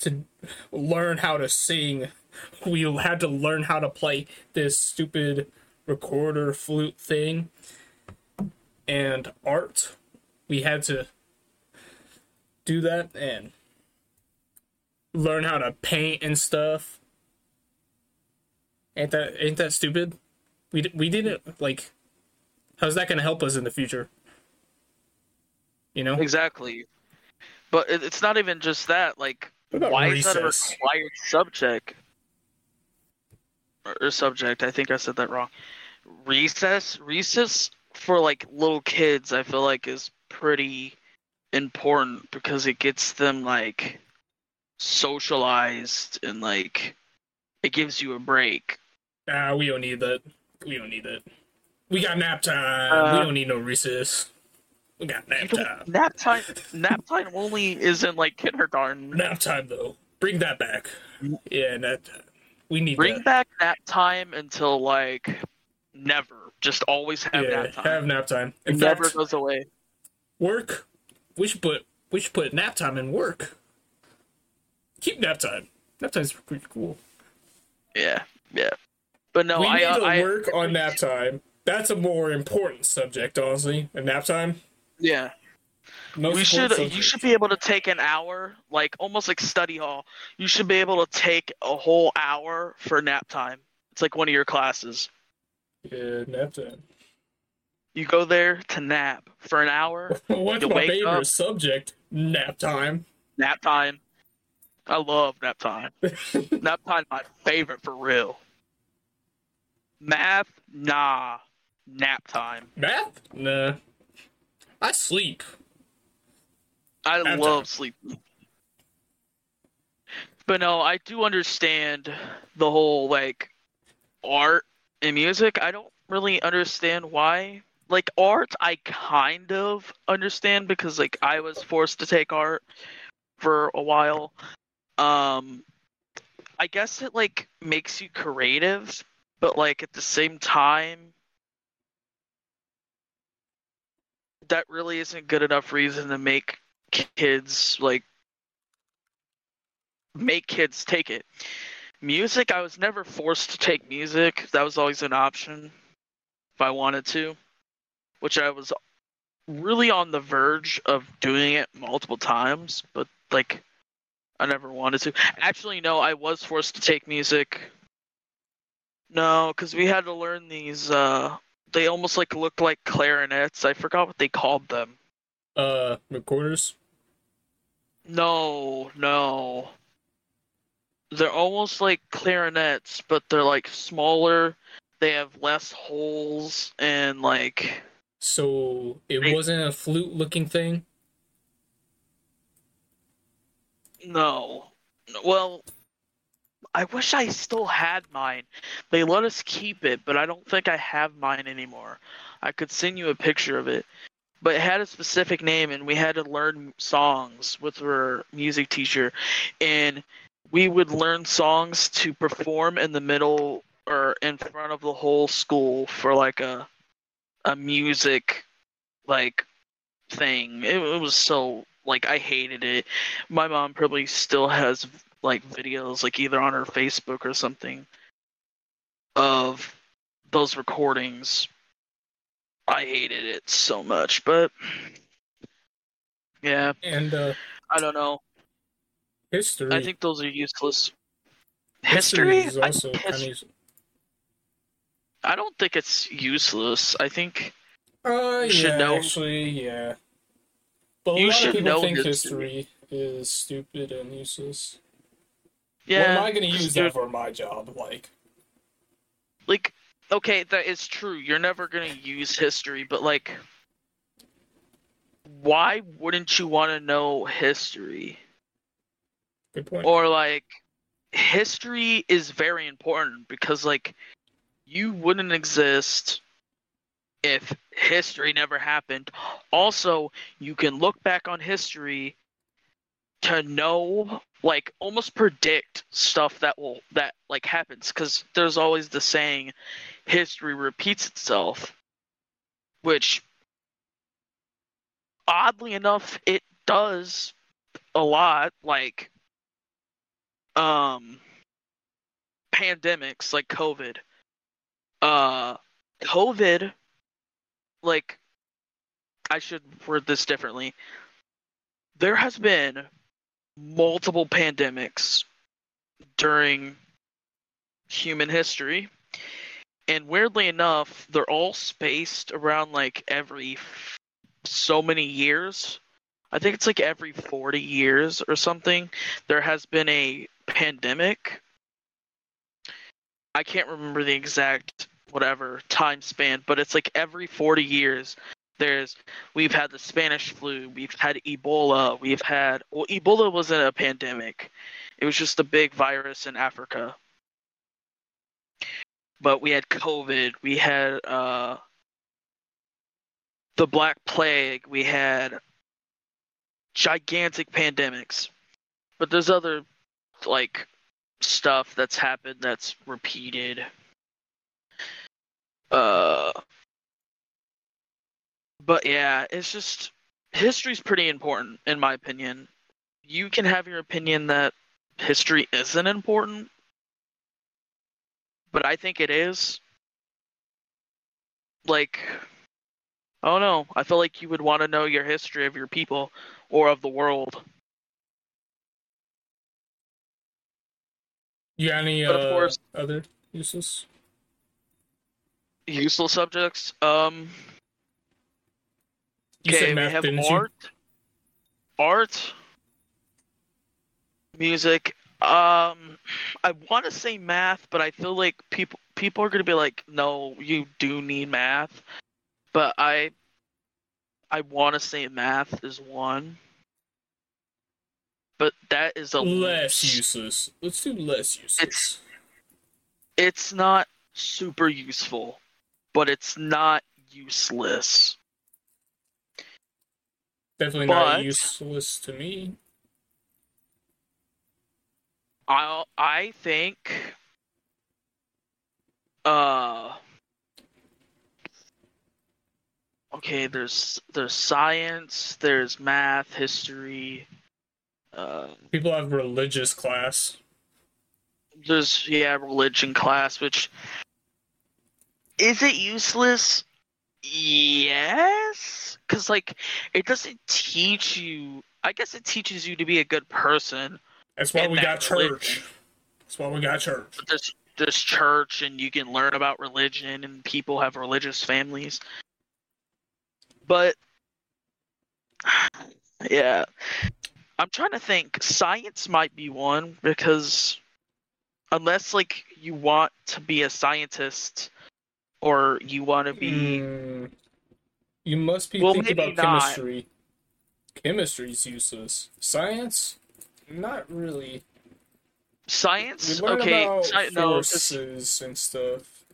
to learn how to sing. We had to learn how to play this stupid recorder flute thing. And art, we had to do that and learn how to paint and stuff. Ain't that ain't that stupid? We d- we didn't like. How's that gonna help us in the future? You know. Exactly. But it's not even just that. Like, What about why is that a required subject? Or, or subject? I think I said that wrong. Recess. Recess for like little kids, I feel like is pretty important because it gets them like socialized and like it gives you a break. Nah, we don't need that. We don't need that. We got nap time. Uh, we don't need no recess. We got nap time. nap time. nap time only is in like kindergarten. Nap time though. Bring that back. Yeah, nap time. We need Bring that. back nap time until like never. Just always have yeah, nap time. have nap time. It In never fact, goes away. work. We should put we should put nap time in work. Keep nap time. Nap time's pretty cool. Yeah, yeah. But no, we I, need uh, to I work on nap time. That's a more important subject, honestly. And nap time. yeah. Most we should. important You should be able to take an hour, like almost like study hall. You should be able to take a whole hour for nap time. It's like one of your classes. Yeah, nap time. You go there to nap for an hour. What's my favorite up- subject? Nap time. nap time. I love nap time. nap time, my favorite for real. Math, nah. Nap time. Math? Nah. I sleep. I Nap love time. sleeping. But no, I do understand the whole like art and music. I don't really understand why. Like art, I kind of understand because like I was forced to take art for a while. Um I guess it like makes you creative, but like at the same time that really isn't good enough reason to make kids like make kids take it. Music, I was never forced to take music. That was always an option if I wanted to, which I was really on the verge of doing it multiple times, but like I never wanted to. Actually, no, I was forced to take music. No, because we had to learn these. uh They almost like looked like clarinets. I forgot what they called them. Uh, recorders. No, no. They're almost like clarinets, but they're like smaller. They have less holes and like So it They- wasn't a flute-looking thing. no. Well, I wish I still had mine. They let us keep it, but I don't think I have mine anymore. I could send you a picture of it. But it had a specific name and we had to learn songs with our music teacher and we would learn songs to perform in the middle or in front of the whole school for like a a music like thing. It, it was so like I hated it. My mom probably still has like videos like either on her Facebook or something of those recordings. I hated it so much, but yeah, And uh, I don't know. history. I think those are useless. history History? is I, also his- kind of. I don't think it's useless. I think Uh, You should yeah, know- actually, yeah. But a You lot should of people think history. history is stupid and useless. Yeah. what am I going to use that for my job? Like, like okay that is true you're never going to use history but like why wouldn't you want to know history good point. or like history is very important because like you wouldn't exist if history never happened also you can look back on history to know like almost predict stuff that will that like happens because there's always the saying history repeats itself which oddly enough it does a lot like um pandemics like covid. Uh covid like i should word this differently. There has been multiple pandemics during human history. And weirdly enough they're all spaced around like every f- so many years. I think it's like every 40 years or something there has been a pandemic. I can't remember the exact whatever time span but it's like every 40 years there's we've had the spanish flu we've had ebola we've had well ebola wasn't a pandemic. It was just a big virus in africa. But we had covid we had uh the black plague we had gigantic pandemics. But there's other like stuff that's happened that's repeated. Uh but yeah it's just history's pretty important in my opinion. You can have your opinion that history isn't important but i think it is. Like i don't know. I feel like you would want to know your history of your people or of the world. You got any but uh, of course- other uses? useless subjects? Um You okay said we math, have didn't you? art art music um i want to say math but i feel like people people are going to be like no you do need math but i i want to say math is one but that is a less useless. Let's do less useless. It's- It's not super useful, but it's not useless. Definitely but- not useless to me. I I think uh okay there's there's science there's math history uh People have religious class. there's yeah religion class which is it useless yes because like it doesn't teach you i guess it teaches you to be a good person That's why we got that religion. church. That's why we got church. there's church and you can learn about religion and people have religious families but yeah i'm trying to think science might be one because unless like you want to be a scientist or you want to be Mm, you must be Well, thinking about not. chemistry. Chemistry's useless. Science, not really. Science okay sci- no forces and stuff.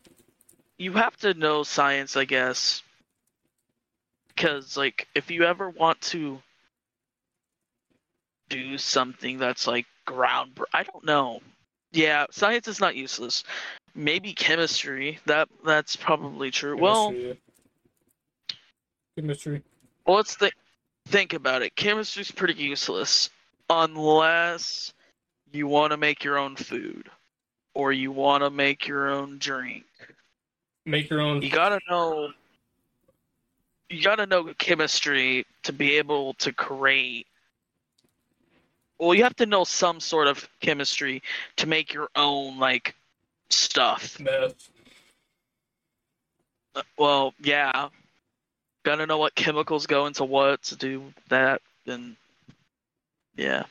you have to know science i guess because like if you ever want to do something that's like ground i don't know yeah science is not useless maybe chemistry that that's probably true well Chemistry, yeah. Chemistry. well let's think think about it chemistry's pretty useless unless you want to make your own food or you want to make your own drink Make your own. you gotta know you gotta know chemistry to be able to create well you have to know some sort of chemistry to make your own like stuff Meth. Uh, well yeah gotta know what chemicals go into what to do that and yeah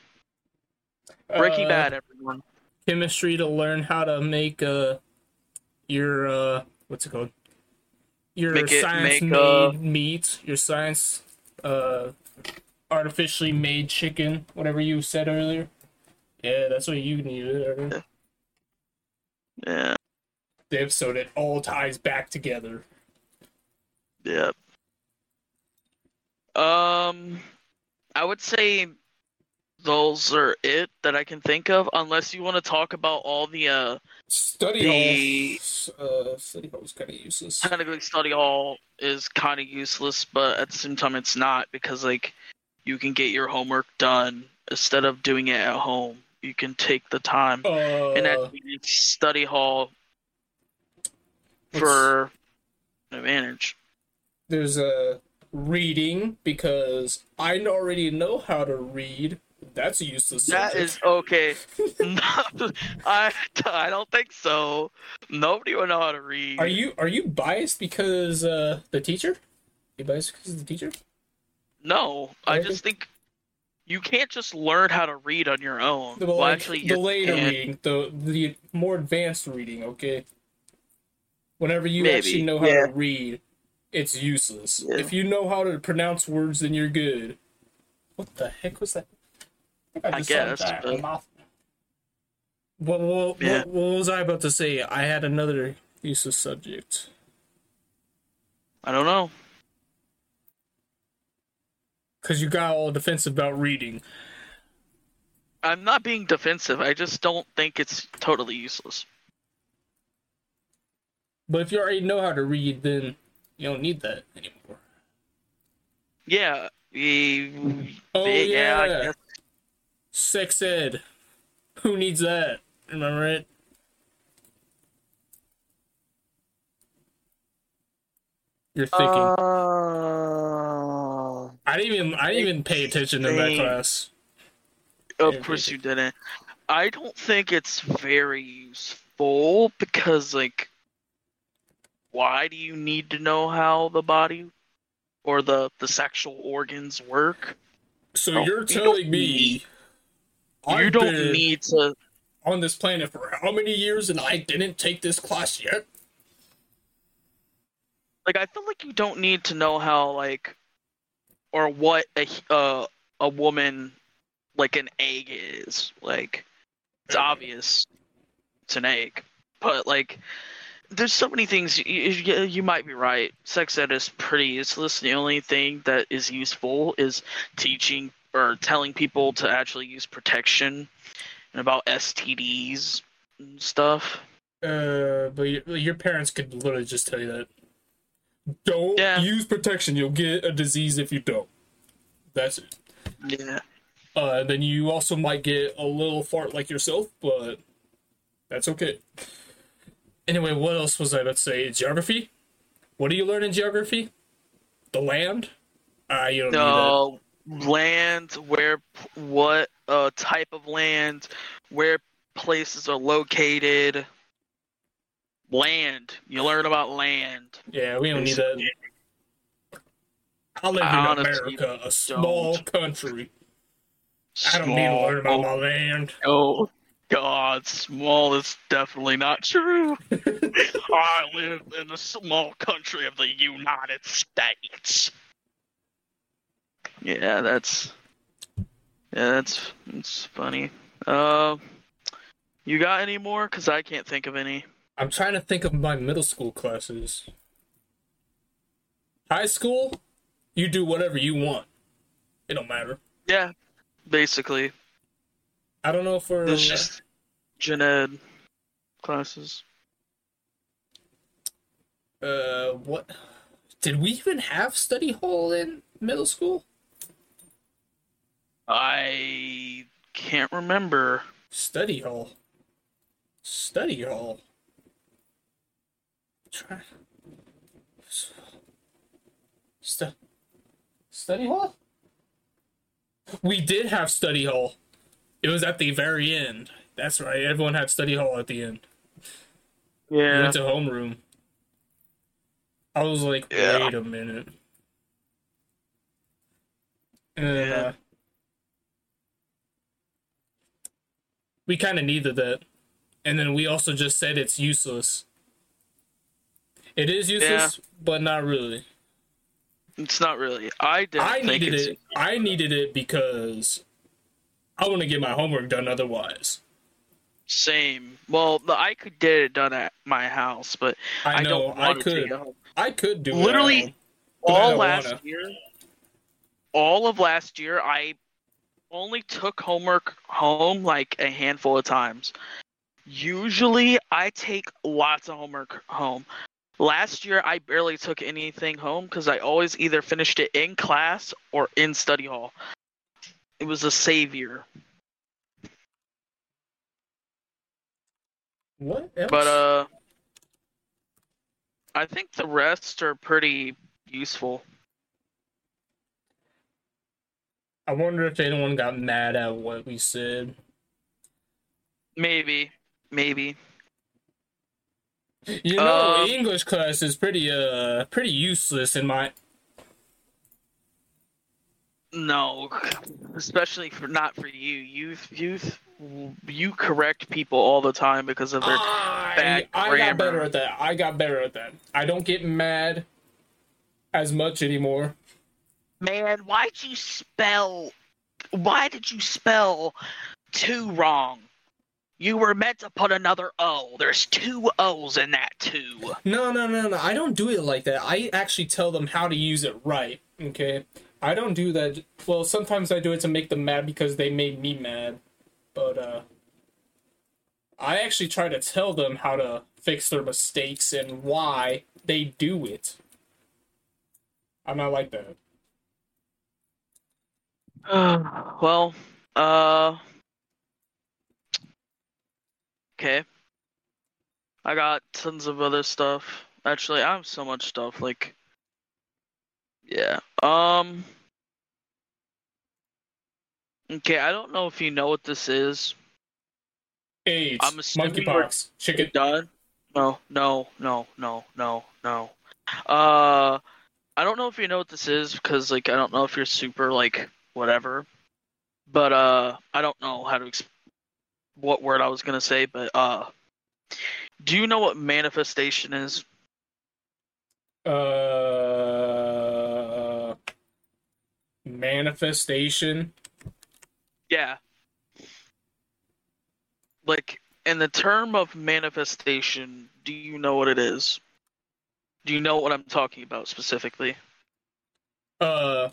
breaking Uh, bad everyone Chemistry to learn how to make uh your uh what's it called? Your Make it- science make, made uh, meat. Your science uh artificially made chicken. Whatever you said earlier. Yeah, that's what you needed. earlier. yeah The episode it all ties back together. Yep. Um, I would say those are it that I can think of, unless you want to talk about all the uh Study The- halls. Uh, study halls kind of useless. technically study hall is kind of useless, but at the same time it's not because like you can get your homework done instead of doing it at home. You can take the time Uh, and actually study hall for advantage. there's a reading because I already know how to read. That's a useless. That subject. is okay. No, I I don't think so. Nobody would know how to read. Are you are you biased because uh the teacher? You biased because of the teacher? No, I Okay. just think you can't just learn how to read on your own. The, well, actually, the later can. reading, the the more advanced reading. Okay. Whenever you Maybe, actually know how yeah. to read, it's useless. Yeah. If you know how to pronounce words, then you're good. What the heck was that? think I just saw guess, that but- what, Yeah. what, what was I about to say? I had another useless subject. I don't know. Because you got all defensive about reading. I'm not being defensive. I just don't think it's totally useless. But if you already know how to read, then you don't need that anymore. Yeah. eh, Oh, yeah. I yeah. guess. Sex ed. Who needs that? Remember it? You're thinking. Uh, I didn't even I didn't even pay attention to that class. Of course you didn't. I don't think it's very useful because, like, why do you need to know how the body or the the sexual organs work? So Oh, you're telling don't me need- you don't need to. on this planet for how many years and I didn't take this class yet? Like, I feel like you don't need to know how, like, or what a uh, a woman like an egg is. Like it's obvious it's an egg, but like there's so many things you, you, you might be right. Sex ed is pretty useless. The only thing that is useful is teaching or telling people to actually use protection and about STDs and stuff. Uh, but your, your parents could literally just tell you that. Don't Yeah. use protection. You'll get a disease if you don't. That's it. Yeah. Uh, then you also might get a little fart like yourself, but that's okay. Anyway, what else was I about to say? Geography? What do you learn in geography? The land? Ah, you don't know. No land, where, what uh, type of land, where places are located. Land. You learn about land. Yeah, we don't need that. I live in I America, a small don't. country. I don't need to learn about my land. Oh God, small is definitely not true. I live in the small country of the United States. Yeah, that's yeah, that's it's funny. Uh, you got any more? Cause I can't think of any. I'm trying to think of my middle school classes. High school, you do whatever you want. It don't matter. Yeah, basically, I don't know for there's just gen ed classes. uh what did we even have study hall in middle school? I can't remember. Study hall. Study hall. Try. Stu- study hall? We did have study hall. It was at the very end. That's right. Everyone had study hall at the end. Yeah. We Yeah. went to homeroom. I was like, Yeah. wait a minute. Then, Yeah. uh, we kind of needed that. And then we also just said it's useless. It is useless, but not really. It's not really. I didn't I think needed it's it. I needed it because I want to get my homework done otherwise. same. Well, the, I could get it done at my house, but I I, know don't I want to could. I could do Literally, but all last wanna. year, all of last year, I only took homework home like a handful of times. Usually, I take lots of homework home. Last year, I barely took anything home because I always either finished it in class or in study hall. It was a savior. What else? But uh, I think the rest are pretty useful. I wonder if anyone got mad at what we said. Maybe, maybe. You know, Um, English class is pretty uh pretty useless in my. No, especially for not for you. Youth, youth, you correct people all the time because of their. I, bad I got better at that. I got better at that. I don't get mad as much anymore. Man, why'd you spell? Why did you spell two wrong? You were meant to put another O. There's two O's in that two. No, no, no, no. I don't do it like that. I actually tell them how to use it right. Okay. I don't do that. Well, sometimes I do it to make them mad because they made me mad. But uh I actually try to tell them how to fix their mistakes and why they do it. I'm not like that. well, uh. Okay. I got tons of other stuff. Actually, I have so much stuff. Like, yeah. Um. Okay, I don't know if you know what this is. AIDS, I'm monkeypox, chicken. Done? No, no, no, no, no, no. Uh, I don't know if you know what this is because, like, I don't know if you're super like whatever. But uh, I don't know how to exp- what word I was gonna say. But uh, do you know what manifestation is? Uh, manifestation. Yeah. Like in the term of manifestation, do you know what it is? Do you know what I'm talking about specifically? Uh,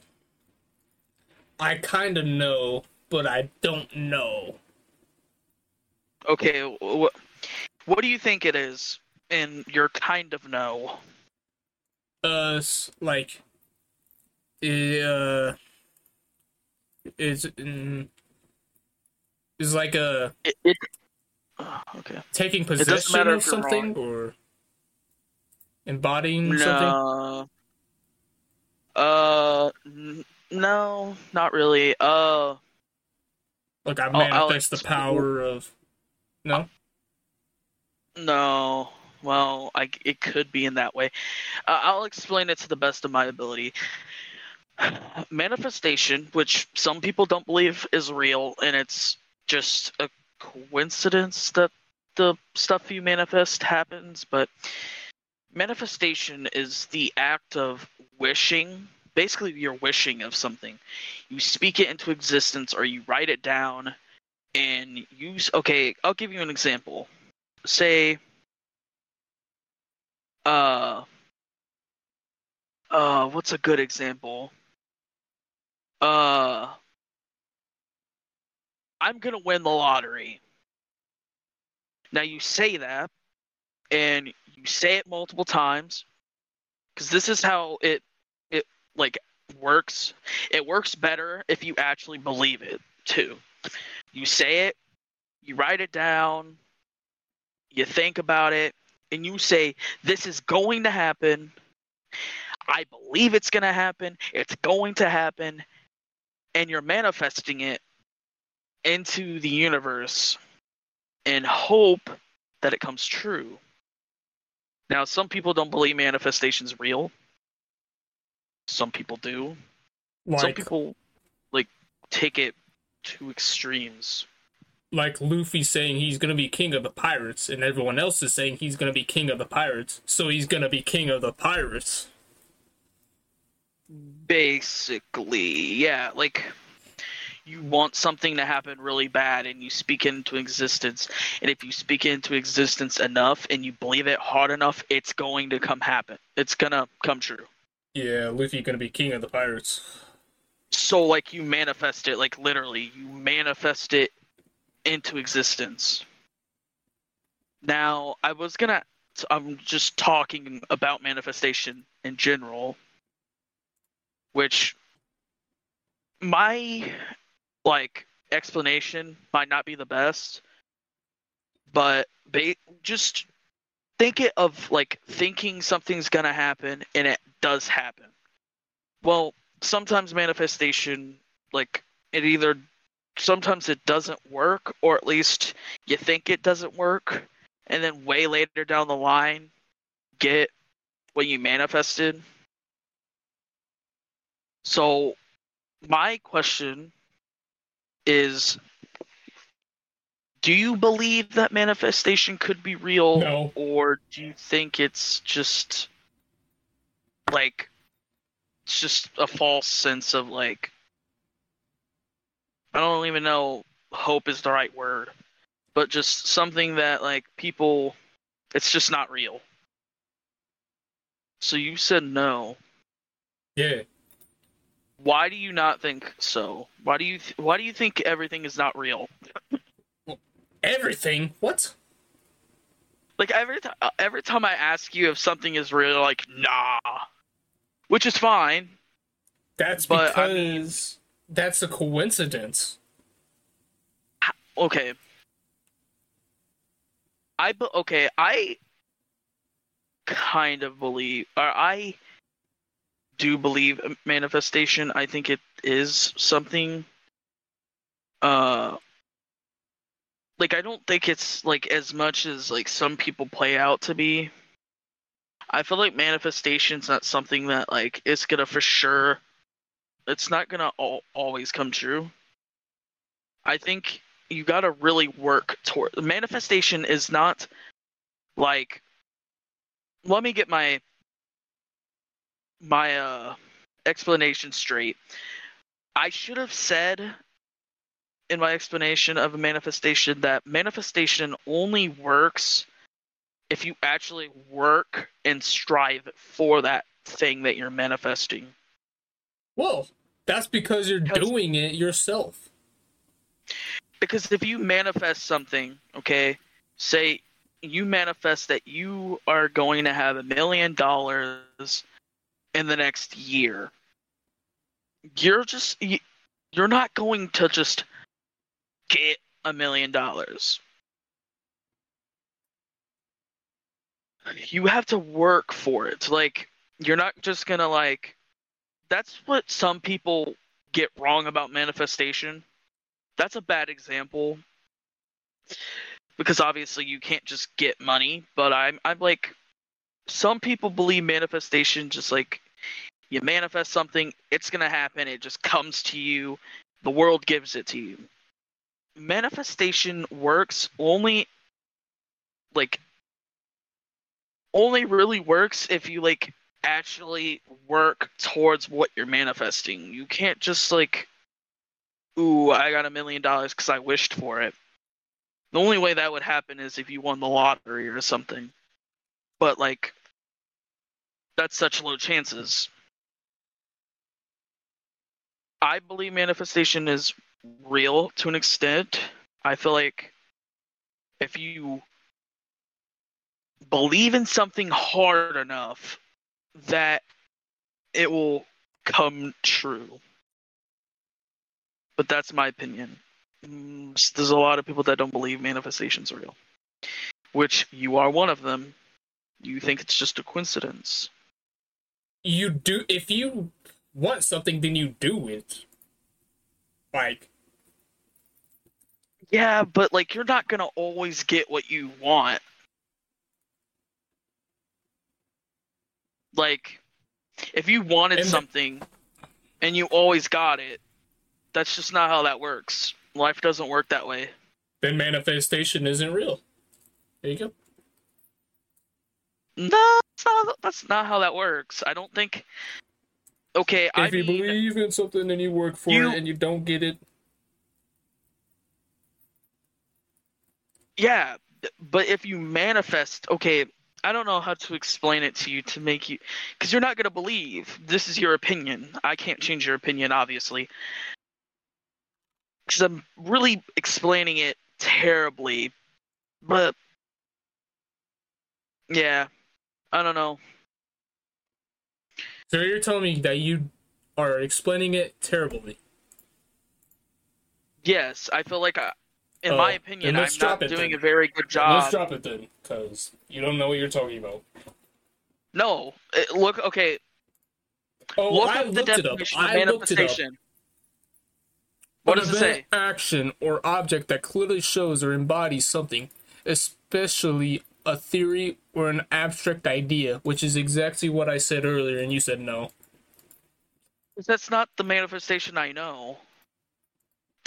I kind of know, but I don't know. Okay, what what do you think it is? And you're kind of know. Uh, like, uh, is mm, is like a It, it okay. taking possession of something or embodying something. No. Uh, n- no, not really. Uh, Like I I'll- I'll manifest the power of. No. no. Well, I it could be in that way. Uh, I'll explain it to the best of my ability. Manifestation, which some people don't believe is real, and it's just a coincidence that the stuff you manifest happens, but manifestation is the act of wishing. Basically, you're wishing of something. You speak it into existence or you write it down and use. Okay, I'll give you an example. Say, uh, uh, what's a good example? Uh, I'm gonna win the lottery. Now you say that, and you say it multiple times, because this is how it it like works. It works better if you actually believe it too. You say it, you write it down, you think about it, and you say, "This is going to happen." I believe it's going to happen. It's going to happen. And you're manifesting it into the universe and hope that it comes true. Now, some people don't believe manifestation's real. Some people do. Like some people like take it to extremes. like Luffy saying he's gonna be king of the pirates, and everyone else is saying he's gonna be king of the pirates, so he's gonna be king of the pirates. Basically, yeah, like you want something to happen really bad and you speak into existence. And if you speak into existence enough and you believe it hard enough, it's going to come happen. It's gonna come true. Yeah, Luffy gonna be king of the pirates. So like you manifest it, like literally, you manifest it into existence. Now, I was gonna I'm just talking about manifestation in general, which my like explanation might not be the best, but ba- just think it of like thinking something's gonna happen and it does happen. Well, sometimes manifestation like it either sometimes it doesn't work or at least you think it doesn't work and then way later down the line get what you manifested. So my question is do you believe that manifestation could be real No. or do you think it's just like it's just a false sense of like I don't even know hope is the right word, but just something that like people it's just not real. So you said no. Yeah. Why do you not think so? Why do you th- why do you think everything is not real? Everything? What? Like every time uh, every time I ask you if something is real, you're like nah, which is fine. That's But, because I mean- that's a coincidence. Okay. I okay, I kind of believe or I do believe manifestation. I think it is something uh like I don't think it's like as much as like some people play out to be. I feel like manifestation's not something that like it's gonna for sure it's not gonna al- always come true. I think you gotta really work toward manifestation is not like let me get my my uh explanation straight. I should have said in my explanation of a manifestation that manifestation only works if you actually work and strive for that thing that you're manifesting. Well, that's because you're Because- doing it yourself. Because if you manifest something, okay, say you manifest that you are going to have a million dollars in the next year, you're just you- you're not going to just get a million dollars. You have to work for it. Like you're not just going to like that's what some people get wrong about manifestation. That's a bad example because obviously you can't just get money, but I'm I'm like some people believe manifestation just like you manifest something, it's going to happen, it just comes to you, the world gives it to you. Manifestation works only like only really works if you like actually work towards what you're manifesting. You can't just like ooh, I got a million dollars cuz I wished for it. The only way that would happen is if you won the lottery or something. But like that's such low chances. I believe manifestation is real to an extent. I feel like if you believe in something hard enough that it will come true. But that's my opinion. Mm, There's a lot of people that don't believe manifestation's real, which you are one of them. You think it's just a coincidence. You do if you want something, then you do it. Like Yeah, but like you're not gonna always get what you want. Like, if you wanted And the- something and you always got it, that's just not how that works. Life doesn't work that way. then manifestation isn't real. There you go. No, that's not, that's not how that works. I don't think. Okay, I if you mean, believe in something and you work for You- it and you don't get it, Yeah, but if you manifest, okay, I don't know how to explain it to you to make you, because you're not gonna believe. This is your opinion. I can't change your opinion, obviously. Because I'm really explaining it terribly, but yeah, I don't know. so you're telling me that you are explaining it terribly. Yes, I feel like, I, in Oh, my opinion, I'm not it doing then. a very good job. Let's drop it then, because you don't know what you're talking about. No, it- look, okay, Oh, look I up the looked it up. of I looked it up. manifestation. What does it say? Action or object that clearly shows or embodies something, especially a theory or an abstract idea, which is exactly what I said earlier, and you said no. That's not the manifestation I know.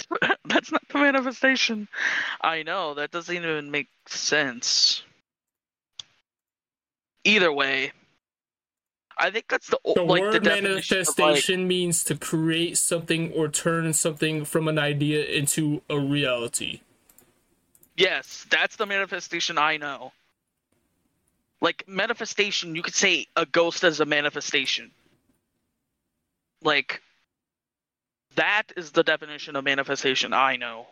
That's not the manifestation I know. That doesn't even make sense. Either way, I think that's the, The like the word definition of, like, manifestation means to create something or turn something from an idea into a reality. yes, that's the manifestation I know. Like manifestation, you could say a ghost as a manifestation. Like that is the definition of manifestation I know.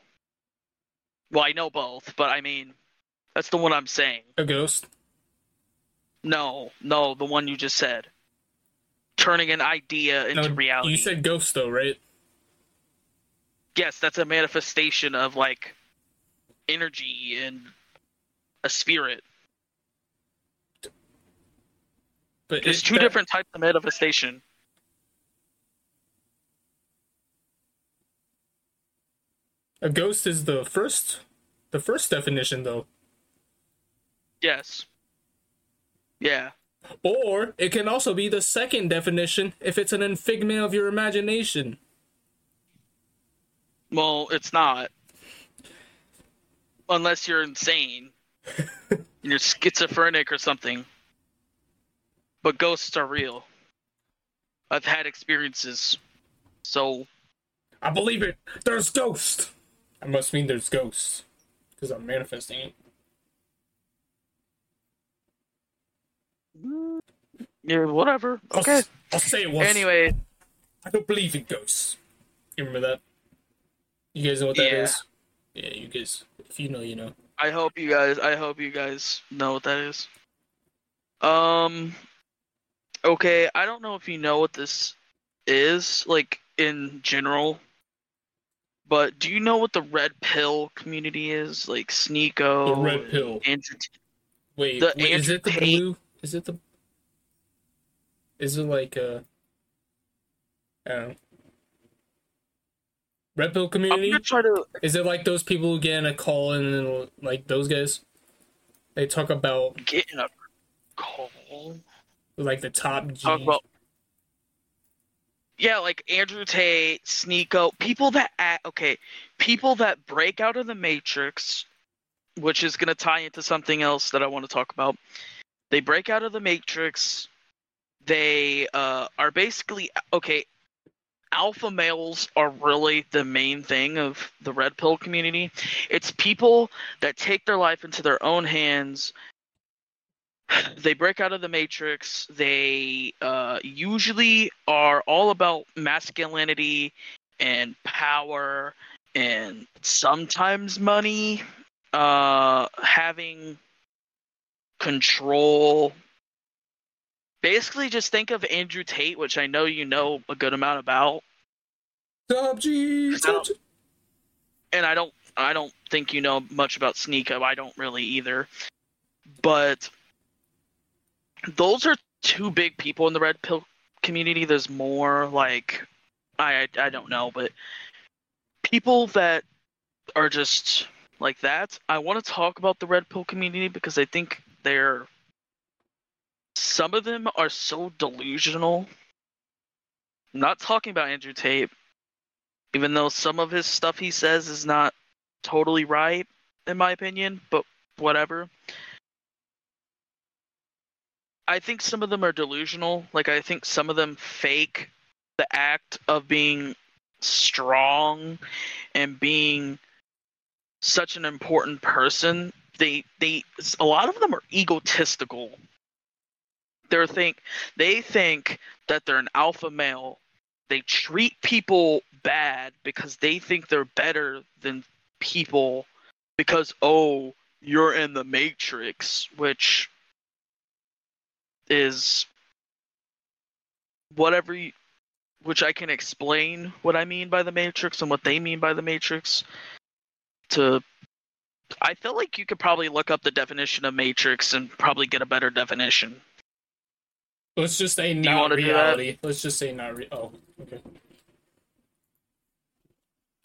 Well, I know both, but I mean, that's the one I'm saying. A ghost. No, no, the one you just said. Turning an idea into No, reality. You said ghost though, right? yes, that's a manifestation of like energy and a spirit. But There's it- two that- different types of manifestation. A ghost is the first, the first definition though. Yes. Yeah. Or it can also be the second definition if it's an figment of your imagination. Well, it's not. Unless you're insane. you're schizophrenic or something. But ghosts are real. I've had experiences. So I believe it. There's ghosts. I must mean there's ghosts. Because I'm manifesting it. Yeah, whatever. I'll, Okay. s- I'll say it once. Anyway, I don't believe in ghosts. You remember that? You guys know what that Yeah. is? Yeah, you guys. If you know, you know. I hope you guys I hope you guys know what that is. Um okay, I don't know if you know what this is like in general. But do you know what the red pill community is? Like Sneako, The red pill. Andrew Wait, The wait is it the blue? Is it the? Is it like uh? I don't know. Red pill I'm community? gonna try to Is it like those people who get in a call and then like those guys? They talk about Getting a call. Like the top G. talk about yeah like andrew tate sneako people that okay people that break out of the matrix which is to tie into something else that i want to talk about. They break out of the matrix. They uh, are basically okay alpha males are really the main thing of the red pill community. It's people that take their life into their own hands they break out of the matrix they uh, usually are all about masculinity and power and sometimes money uh, having control basically just think of andrew tate which i know you know a good amount about Top G. I Top G. and I don't I don't think you know much about Sneako. I don't really either. But those are two big people in the red pill community. There's more like I I don't know, but people that are just like that. I want to talk about the red pill community because I think they're some of them are so delusional. I'm not talking about Andrew Tate, even though some of his stuff he says is not totally right in my opinion, but whatever. I think some of them are delusional. Like I think some of them fake the act of being strong and being such an important person. They they a lot of them are egotistical. They think they think that they're an alpha male. They treat people bad because they think they're better than people because oh you're in the matrix which is whatever you, which I can explain what I mean by the matrix and what they mean by the matrix to I feel like you could probably look up the definition of matrix and probably get a better definition. Let's just say not wanna do that? reality. Let's just say not re- Oh, okay.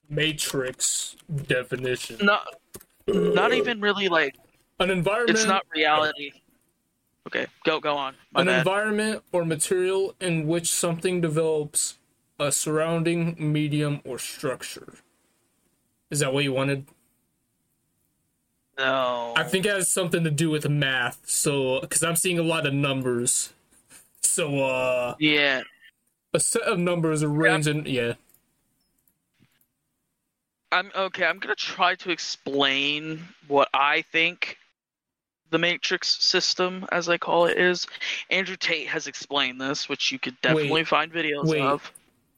Matrix definition. Not not even really like an environment. it's not reality. Okay, go go on. My an bad. environment or material in which something develops a surrounding medium or structure. Is that what you wanted? no. I think it has something to do with math. So, because I'm seeing a lot of numbers. So, uh, Yeah. a set of numbers arranged in yeah. I'm okay. I'm gonna try to explain what I think the matrix system, as I call it, is. Andrew Tate has explained this, which you could definitely Wait. find videos Wait. of.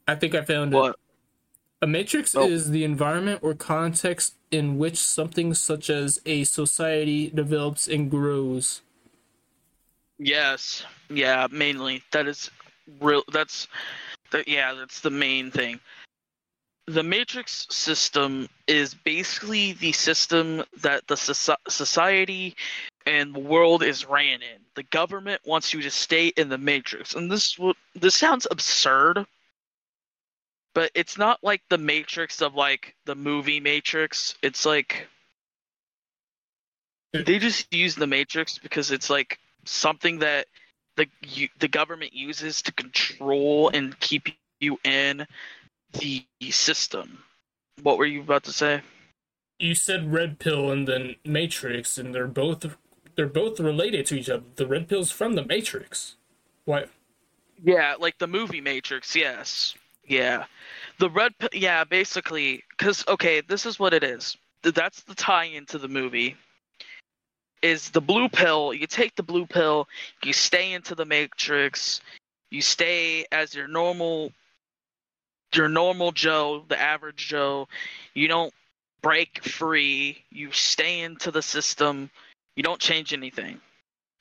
I think I found it. A matrix Oh. is the environment or context in which something such as a society develops and grows. Yes. Yeah. Mainly, that is real. That's that. Yeah, that's the main thing. The matrix system is basically the system that the soci- society and the world is ran in. The government wants you to stay in the matrix, and this this sounds absurd, but it's not like the matrix of like the movie Matrix. It's like they just use the matrix because it's like something that the you, the government uses to control and keep you in the system. What were you about to say? You said red pill and then matrix, and they're both they're both related to each other. The red pill's from the matrix. What? Yeah, like the movie Matrix. Yes. Yeah, the red. Pill, yeah, basically, because okay, this is what it is. That's the tie-in to the movie. Is the blue pill? You take the blue pill. You stay into the matrix. You stay as your normal, your normal Joe, the average Joe. You don't break free. You stay into the system. You don't change anything.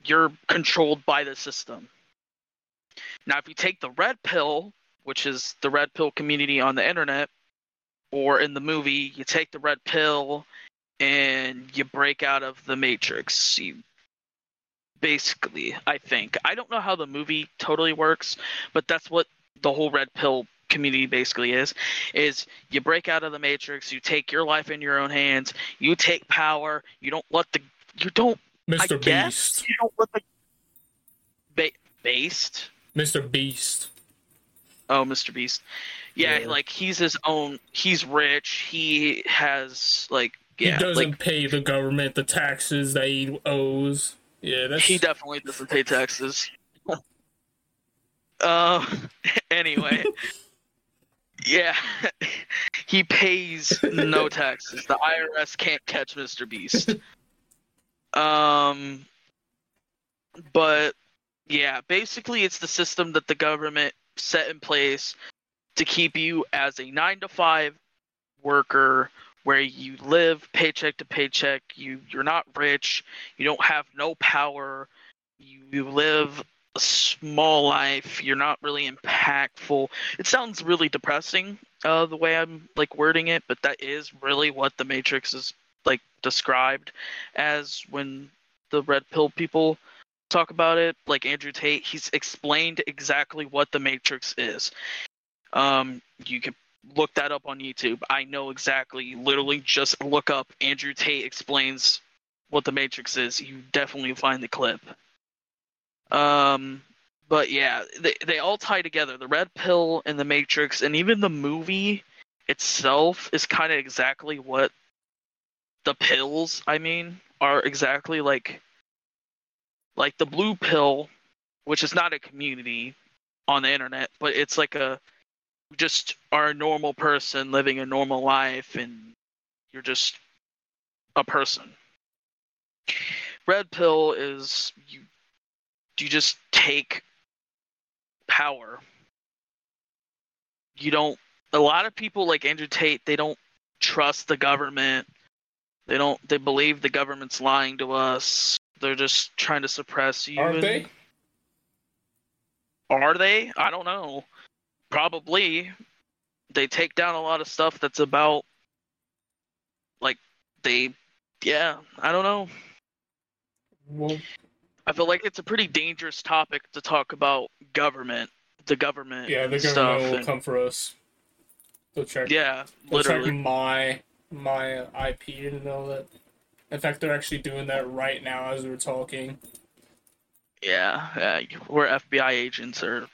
You're controlled by the system. Now, if you take the red pill, which is the red pill community on the internet, or in the movie, you take the red pill and you break out of the matrix. You basically, I think. I don't know how the movie totally works, but that's what the whole red pill community basically is is you break out of the matrix you take your life in your own hands you take power you don't let the you don't Mr. I guess Beast. you don't let the ba- based Mr. Beast. Oh, Mr. Beast. Yeah, Yeah. like he's his own. He's rich. He has like yeah, he doesn't like pay the government the taxes that he owes. Yeah, that's he definitely doesn't pay taxes. uh, anyway, yeah, he pays no taxes. The IRS can't catch Mr. Beast. Um, but yeah, basically, it's the system that the government set in place to keep you as a nine to five worker where you live paycheck to paycheck. You you're not rich. You don't have no power. You, you live a small life. You're not really impactful. It sounds really depressing uh the way i'm like wording it but that is really what the matrix is like described as when the red pill people talk about it like andrew tate he's explained exactly what the matrix is. Um you can look that up on youtube. I know exactly. Literally just look up andrew tate explains what the matrix is. You definitely find the clip. Um but yeah they, they all tie together. The red pill and the matrix and even the movie itself is kind of exactly what the pills i mean are exactly like like the blue pill which is not a community on the internet but it's like a just are a normal person living a normal life and you're just a person. Red pill is you you just take power. You don't a lot of people like andrew tate they don't trust the government they don't they believe the government's lying to us they're just trying to suppress you Aren't they? are they i don't know probably they take down a lot of stuff that's about like they yeah i don't know Well, i feel like it's a pretty dangerous topic to talk about government the government yeah, the government will and- come for us. They'll check. yeah they'll check my my IP and all that. In fact, they're actually doing that right now as we're talking. yeah yeah where fbi agents are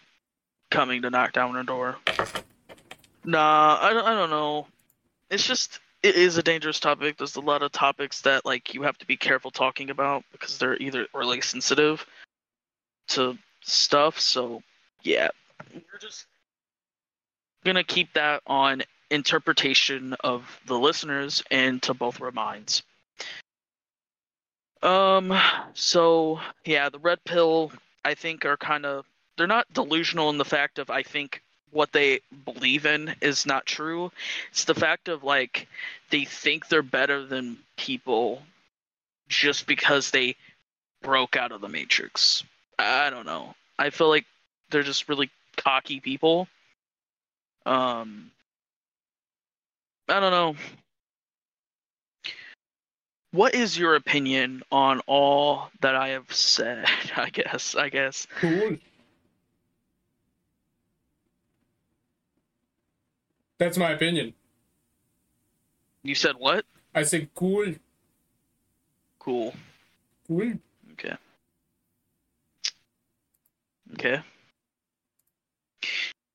coming to knock down our door nah i don't, I don't know it's just it is a dangerous topic there's a lot of topics that like you have to be careful talking about because they're either really sensitive to stuff so yeah we're just gonna keep that on interpretation of the listeners and to both our minds. Um so yeah the red pill i think are kind of they're not delusional in the fact of i think what they believe in is not true. It's the fact of like they think they're better than people just because they broke out of the matrix. I don't know. I feel like they're just really cocky people. Um i don't know what is your opinion on all that i have said i guess i guess Cool. That's my opinion. you said what I said cool, cool cool. Okay. Okay.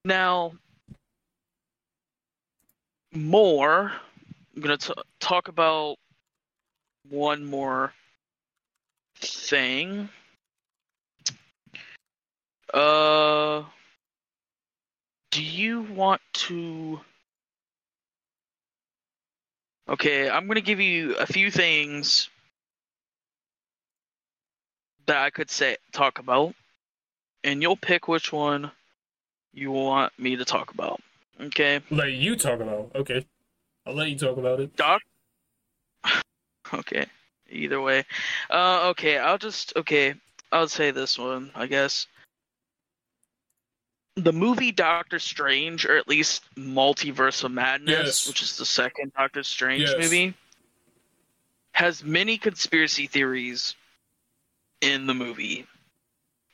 Now, more. I'm gonna talk about one more thing. Uh, do you want to? Okay, I'm gonna give you a few things that I could say talk about, and you'll pick which one you want me to talk about. Okay, Let you talk about. Okay, I'll let you talk about it. Doc. Okay. Either way, uh, okay. I'll just okay. I'll say this one. I guess the movie Doctor Strange, or at least Multiverse of Madness, Yes. which is the second Doctor Strange Yes. movie, has many conspiracy theories in the movie.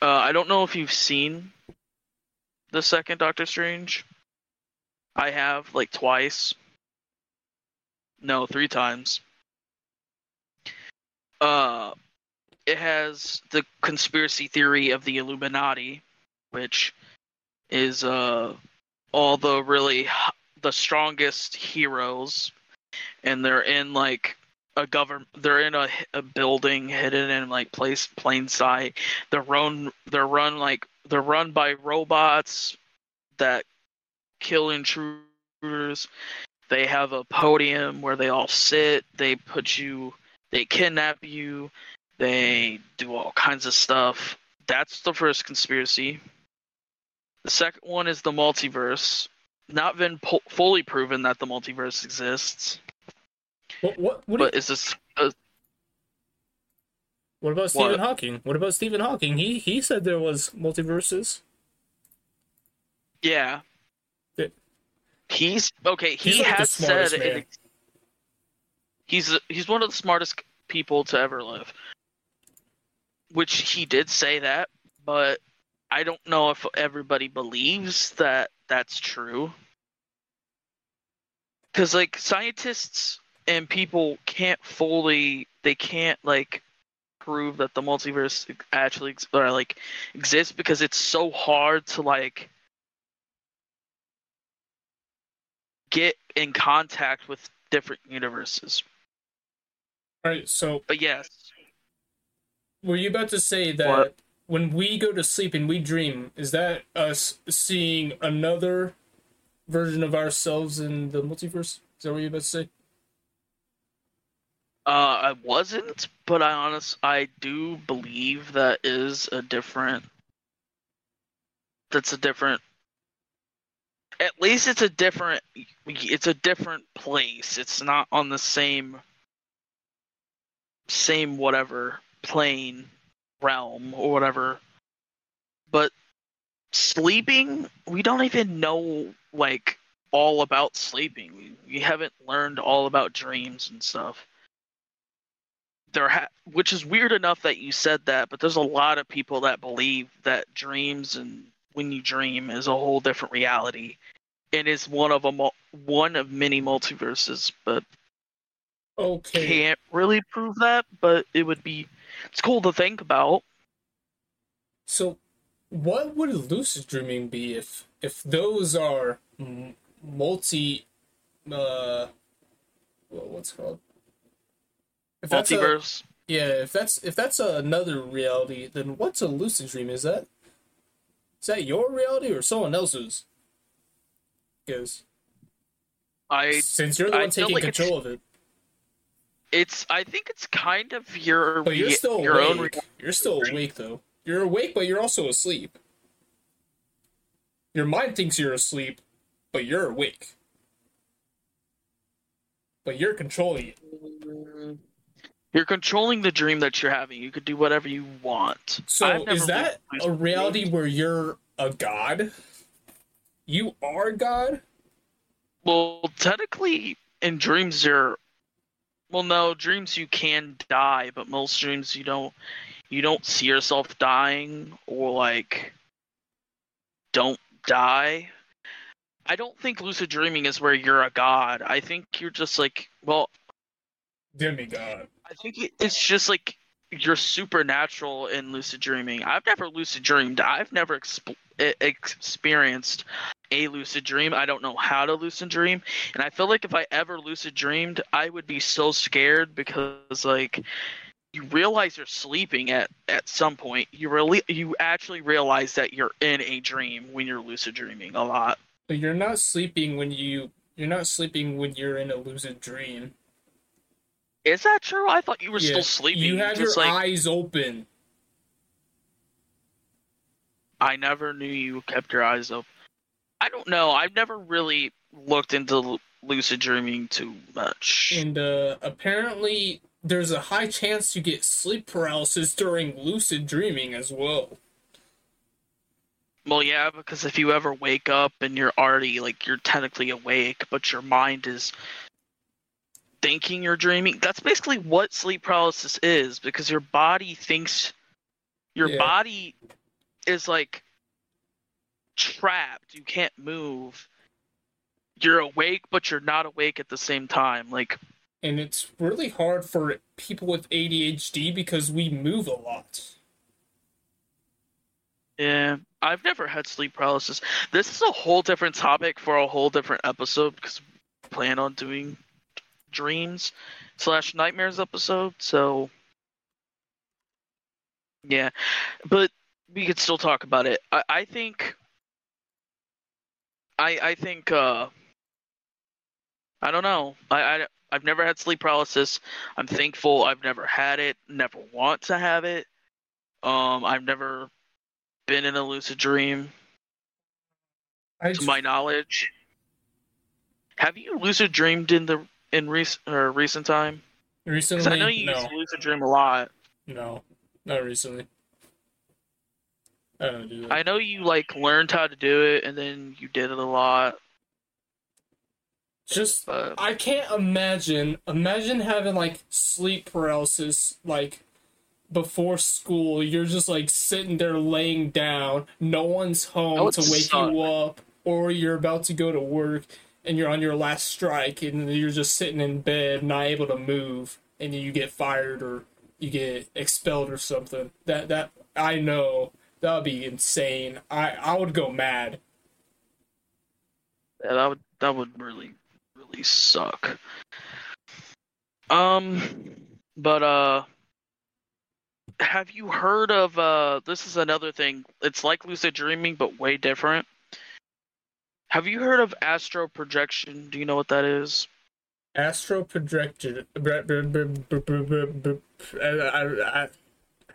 Uh, I don't know if you've seen the second Doctor Strange. I have like twice. No, three times. Uh, it has the conspiracy theory of the Illuminati, which is uh all the really the strongest heroes, and they're in like a government. They're in a, a building hidden in like place plain sight. They're run. They're run like they're run by robots that kill intruders. They have a podium where they all sit. They put you. They kidnap you. They do all kinds of stuff. That's the first conspiracy. The second one is the multiverse. Not been po- fully proven that the multiverse exists, What? What? What, do you- but is this? Uh, what about Stephen what? Hawking? What about Stephen Hawking? He he said there was multiverses. Yeah. He's okay. He He's like has said it, he's he's one of the smartest people to ever live. Which he did say that, but I don't know if everybody believes that that's true. Cuz like scientists and people can't fully they can't like prove that the multiverse actually or like exists because it's so hard to like get in contact with different universes. All right. So But yes, were you about to say that What? when we go to sleep and we dream, is that us seeing another version of ourselves in the multiverse? Is that what you're about to say? uh, I wasn't, but I honest I do believe that is a different. That's a different. At least it's a different. It's a different place. It's not on the same. Same whatever plane, realm or whatever. But sleeping, we don't even know like all about sleeping. We, we haven't learned all about dreams and stuff. There, ha- which is weird enough that you said that, but there's a lot of people that believe that dreams and when you dream is a whole different reality, and is one of a mul- one of many multiverses. But Okay. can't really prove that. But it would be, it's cool to think about. So, what would lucid dreaming be if if those are multi, uh, wha- what's it called? If that's a- Multiverse. yeah, if that's if that's another reality, then what's a lucid dream? Is that is that your reality or someone else's? Because I since you're the I one taking like control of it, it's I think it's kind of your but you're still your own. awake. You're still awake though. You're awake, but you're also asleep. Your mind thinks you're asleep, but you're awake. But you're controlling it. Re- You're controlling the dream that you're having. You could do whatever you want. So is that a reality where you're a god? You are God? Well, technically, in dreams, you're. Well, no, dreams you can die, but most dreams you don't. You don't see yourself dying or like. Don't die. I don't think lucid dreaming is where you're a god. I think you're just like. Well, Demigod. I think it's just like you're supernatural in lucid dreaming. I've never lucid dreamed. I've never exp- experienced a lucid dream. I don't know how to lucid dream, and I feel like if I ever lucid dreamed, I would be so scared because like you realize you're sleeping at at some point. You really you actually realize that you're in a dream when you're lucid dreaming a lot. But you're not sleeping when you you're not sleeping when you're in a lucid dream. Is that true? I thought you were Yeah, still sleeping. You had your like eyes open. I never knew you kept your eyes open. I don't know. I've never really looked into lucid dreaming too much. And uh, apparently, there's a high chance you get sleep paralysis during lucid dreaming as well. Well, yeah, because if you ever wake up and you're already like you're technically awake, but your mind is thinking you're dreaming. That's basically what sleep paralysis is because your body thinks your Yeah. body is like trapped. You can't move. You're awake, but you're not awake at the same time. Like And it's really hard for people with ADHD because we move a lot. Yeah, I've never had sleep paralysis. This is a whole different topic for a whole different episode because we plan on doing dreams slash nightmares episode. So yeah, but we could still talk about it. I, I think. I I think uh. I don't know. I, I I've never had sleep paralysis. I'm thankful I've never had it. Never want to have it. Um, I've never been in a lucid dream, I to my knowledge. Have you lucid dreamed in the in recent or recent time? Recently, I know you no, used to lucid dream a lot. no, not recently. I don't do that. I know you like learned how to do it, and then you did it a lot. Just But I can't imagine. Imagine having like sleep paralysis, like before school. You're just like sitting there laying down. No one's home to wake suck. you up, or you're about to go to work and you're on your last strike, and you're just sitting in bed, not able to move, and you get fired or you get expelled or something. That that I know that would be insane. I I would go mad. yeah, that would that would really really suck. Um, but uh, have you heard of uh? This is another thing. It's like lucid dreaming, but way different. Have you heard of astro projection? Do you know what that is? Astro projection.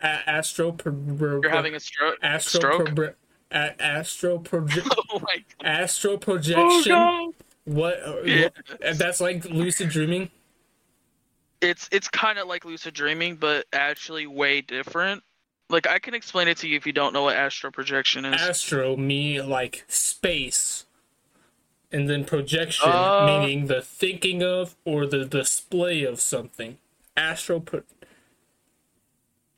Astro. You're having a stroke. astro. stroke? Pro- a- astro project. Oh my Astro oh projection. no! What? uh, Yeah. what- That's like lucid dreaming. It's it's kind of like lucid dreaming, but actually way different. Like I can explain it to you if you don't know what astro projection is. Astro me like space, and then projection Uh. meaning the thinking of or the display of something. Astro. Pro-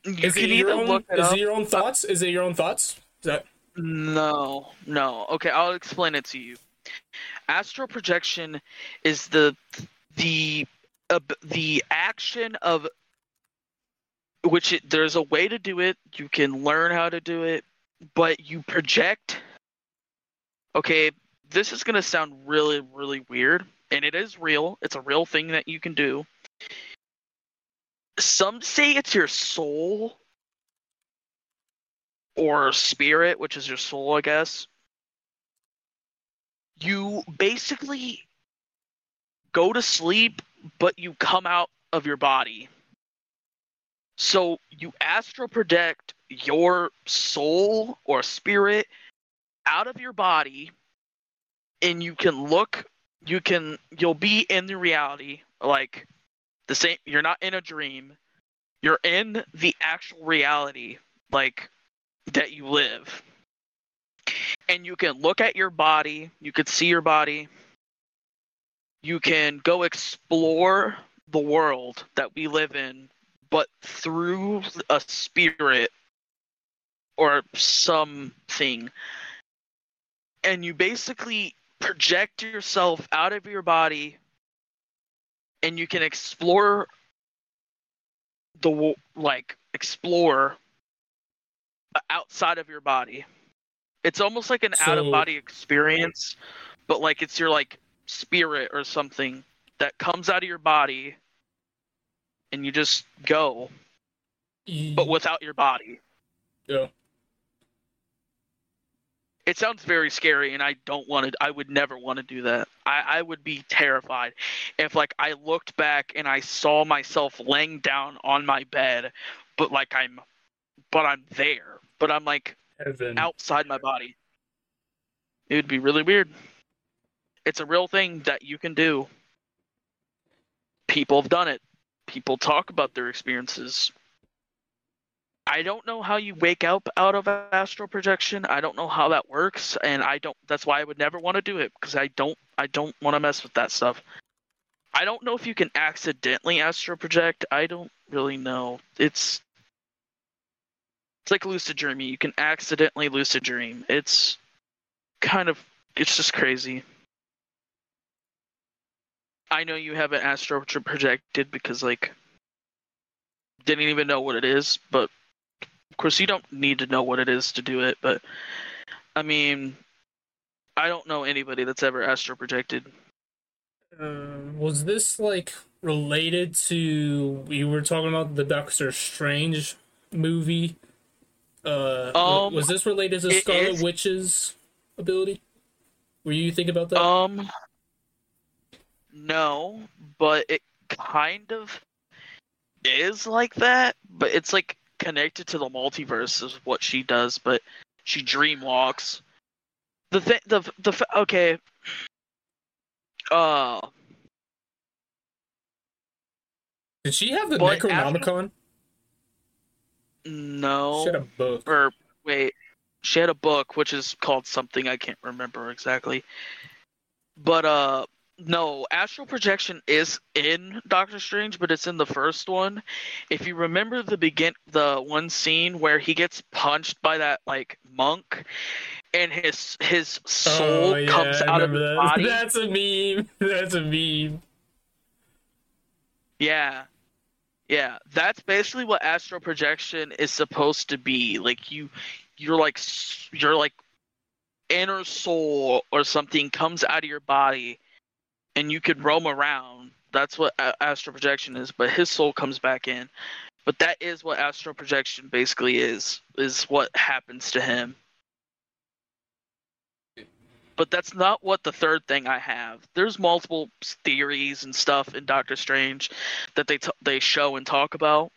is it your own? it Is it your own thoughts? Is it your own thoughts? Is that No, no. Okay, I'll explain it to you. Astral projection is the the uh, the action of which it, there's a way to do it. You can learn how to do it, but you project. Okay, this is gonna sound really really weird, and it is real. It's a real thing that you can do. Some say it's your soul or spirit, which is your soul, I guess, you basically go to sleep, but you come out of your body. So you astral project your soul or spirit out of your body, and you can look. You can. You'll be in the reality, like the same. You're not in a dream. You're in the actual reality, like that you live. And you can look at your body, you can see your body, you can go explore the world that we live in, but through a spirit or something. And you basically project yourself out of your body and you can explore the like explore outside of your body. It's almost like an So- out of body experience, but like it's your like spirit or something that comes out of your body and you just go, but mm. without your body. yeah. It sounds very scary, and I don't want to. I would never want to do that. I, I would be terrified if, like, I looked back and I saw myself laying down on my bed, but like I'm, but I'm there, but I'm like Heaven. outside my body. It would be really weird. It's a real thing that you can do. People have done it. People talk about their experiences. I don't know how you wake up out of astral projection. I don't know how that works, and I don't. That's why I would never want to do it because I don't. I don't want to mess with that stuff. I don't know if you can accidentally astral project. I don't really know. It's it's like lucid dreaming. You can accidentally lucid dream. It's kind of it's just crazy. I know you haven't astral projected because like didn't even know what it is, but course you don't need to know what it is to do it, but I mean I don't know anybody that's ever astral projected. Um, was this like related to you were talking about the Doctor Strange movie? Uh, Um, was this related to Scarlet is- Witch's ability? Were you thinking about that? Um no, but it kind of is like that, but it's like connected to the multiverse is what she does, but she dream walks. The thing the the fa- okay uh Did she have the Necronomicon? no She had a book. or wait, she had a book which is called something I can't remember exactly. But uh no, astral projection is in Doctor Strange, but it's in the first one. If you remember the begin the one scene where he gets punched by that like monk and his his soul Oh, yeah, comes out of his that. body. That's a meme. That's a meme. Yeah. Yeah, that's basically what astral projection is supposed to be. Like you you're like s- your like inner soul or something comes out of your body and you could roam around. That's what astral projection is, but his soul comes back in. But that is what astral projection basically is is what happens to him. But that's not what the third thing I have. There's multiple theories and stuff in Doctor Strange that they t- they show and talk about.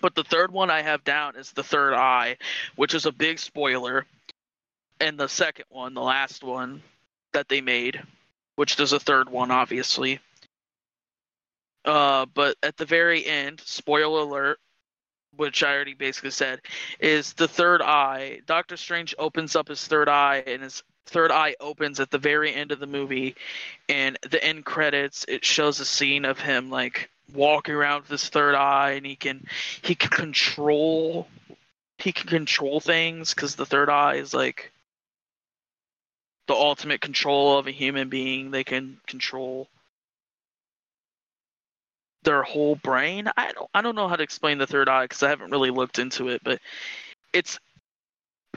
But the third one I have down is the third eye, which is a big spoiler. And the second one, the last one that they made, which there's a third one, obviously. Uh, but at the very end, spoiler alert, which I already basically said, is the third eye. Doctor Strange opens up his third eye, and his third eye opens at the very end of the movie and the end credits it shows a scene of him like walking around with his third eye and he can he can control he can control things because the third eye is like the ultimate control of a human being they can control their whole brain? I don't i don't know how to explain the third eye because i haven't really looked into it but it's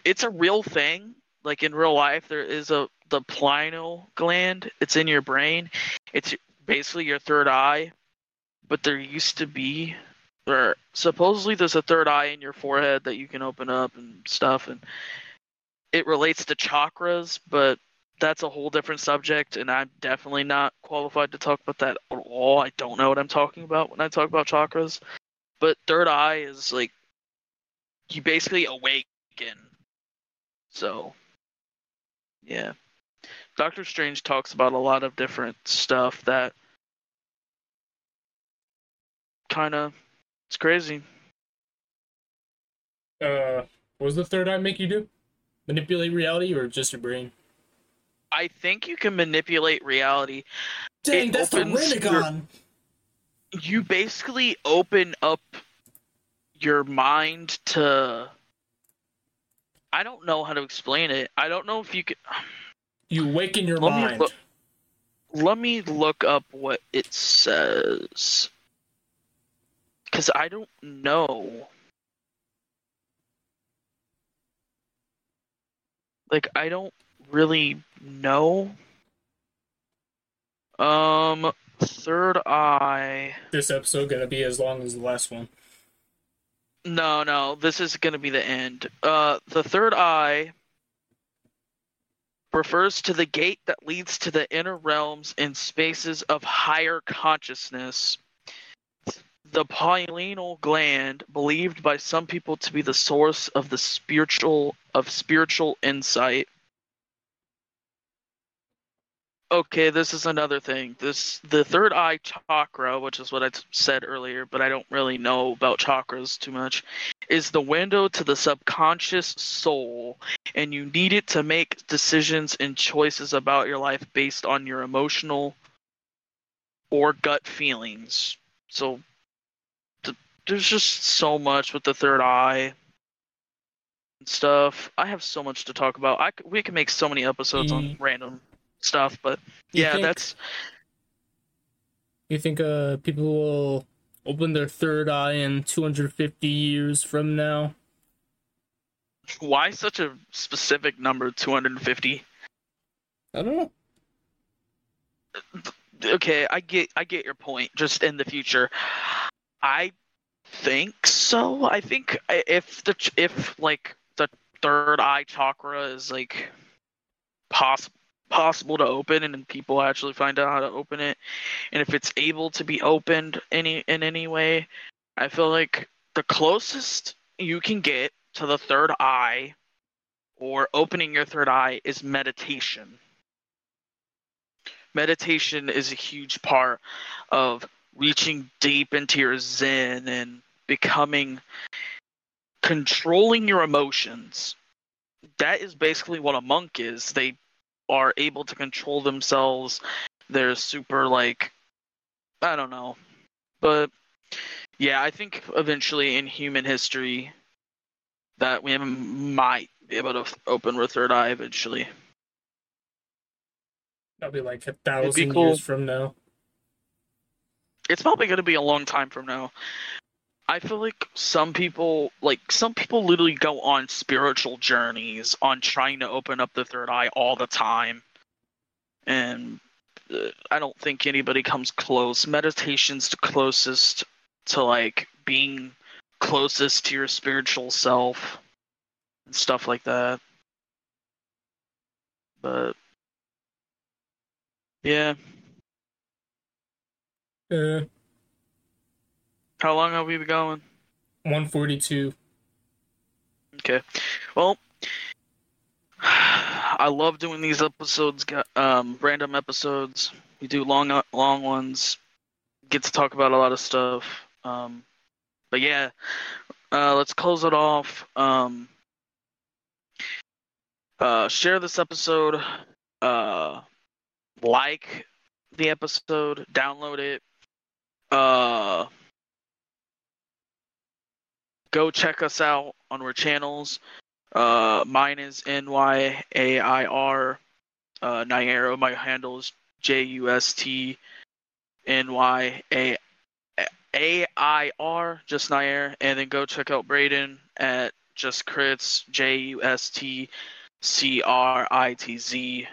it's a real thing. Like in real life there is a the pineal gland. It's in your brain. It's basically your third eye but there used to be or supposedly there's a third eye in your forehead that you can open up and stuff and it relates to chakras but that's a whole different subject and i'm definitely not qualified to talk about that at all i don't know what i'm talking about when i talk about chakras but third eye is like you basically awaken so yeah. Doctor Strange talks about a lot of different stuff that kind of it's crazy. Uh, what does the third eye make you do? Manipulate reality or just your brain? I think you can manipulate reality. Dang, It that's the your- Rinnegan. You basically open up your mind to I don't know how to explain it. I don't know if you could You awaken your Let me mind. look- let me look up what it says because i don't know like i don't really know um third eye This episode gonna be as long as the last one. no no this is gonna be the end uh the third eye refers to the gate that leads to the inner realms and spaces of higher consciousness. The pineal gland, believed by some people to be the source of the spiritual of spiritual insight. Okay, this is another thing. This the third eye chakra, which is what I t- said earlier, but I don't really know about chakras too much, is the window to the subconscious soul, and you need it to make decisions and choices about your life based on your emotional or gut feelings. So there's just so much with the third eye and stuff. I have so much to talk about. I c- we can make so many episodes on Mm. random stuff, but You yeah, think- that's You think uh people will open their third eye in 250 years from now? why such a specific number 250 I don't know. okay i get i get your point just in the future i think so. I think if the if like the third eye chakra is like possible possible to open and people actually find out how to open it and if it's able to be opened any in any way i feel like the closest you can get to the third eye or opening your third eye is meditation. Meditation is a huge part of reaching deep into your zen and becoming controlling your emotions that is basically what a monk is they are able to control themselves they're super like i don't know but yeah i think eventually in human history that we might be able to open our third eye eventually That'll be like a thousand cool. years from now. it's probably going to be a long time from now. I feel like some people, like some people, literally go on spiritual journeys on trying to open up the third eye all the time, and uh, I don't think anybody comes close. Meditation's the closest to like being closest to your spiritual self and stuff like that. But yeah, Uh, how long have we been going? 142. Okay. Well, I love doing these episodes, um, random episodes. We do long, long ones. Get to talk about a lot of stuff. Um, but yeah, uh, let's close it off. Um, uh, share this episode. Uh, like the episode. Download it. Uh, go check us out on our channels. Uh, mine is N Y A I R. Uh. My handle is J U S T N Y A A I R. Just Nair. And then go check out Braden at Just Critz. J U S T C R I T Z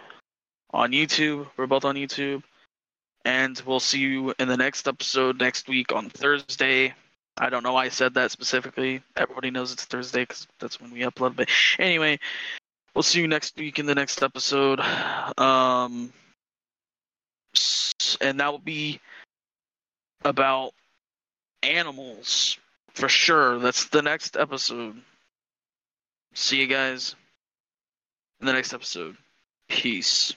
on YouTube. We're both on YouTube. And we'll see you in the next episode next week on Thursday. I don't know why I said that specifically. Everybody knows it's Thursday because that's when we upload. But anyway, we'll see you next week in the next episode. Um, and that will be about animals for sure. That's the next episode. See you guys in the next episode. Peace.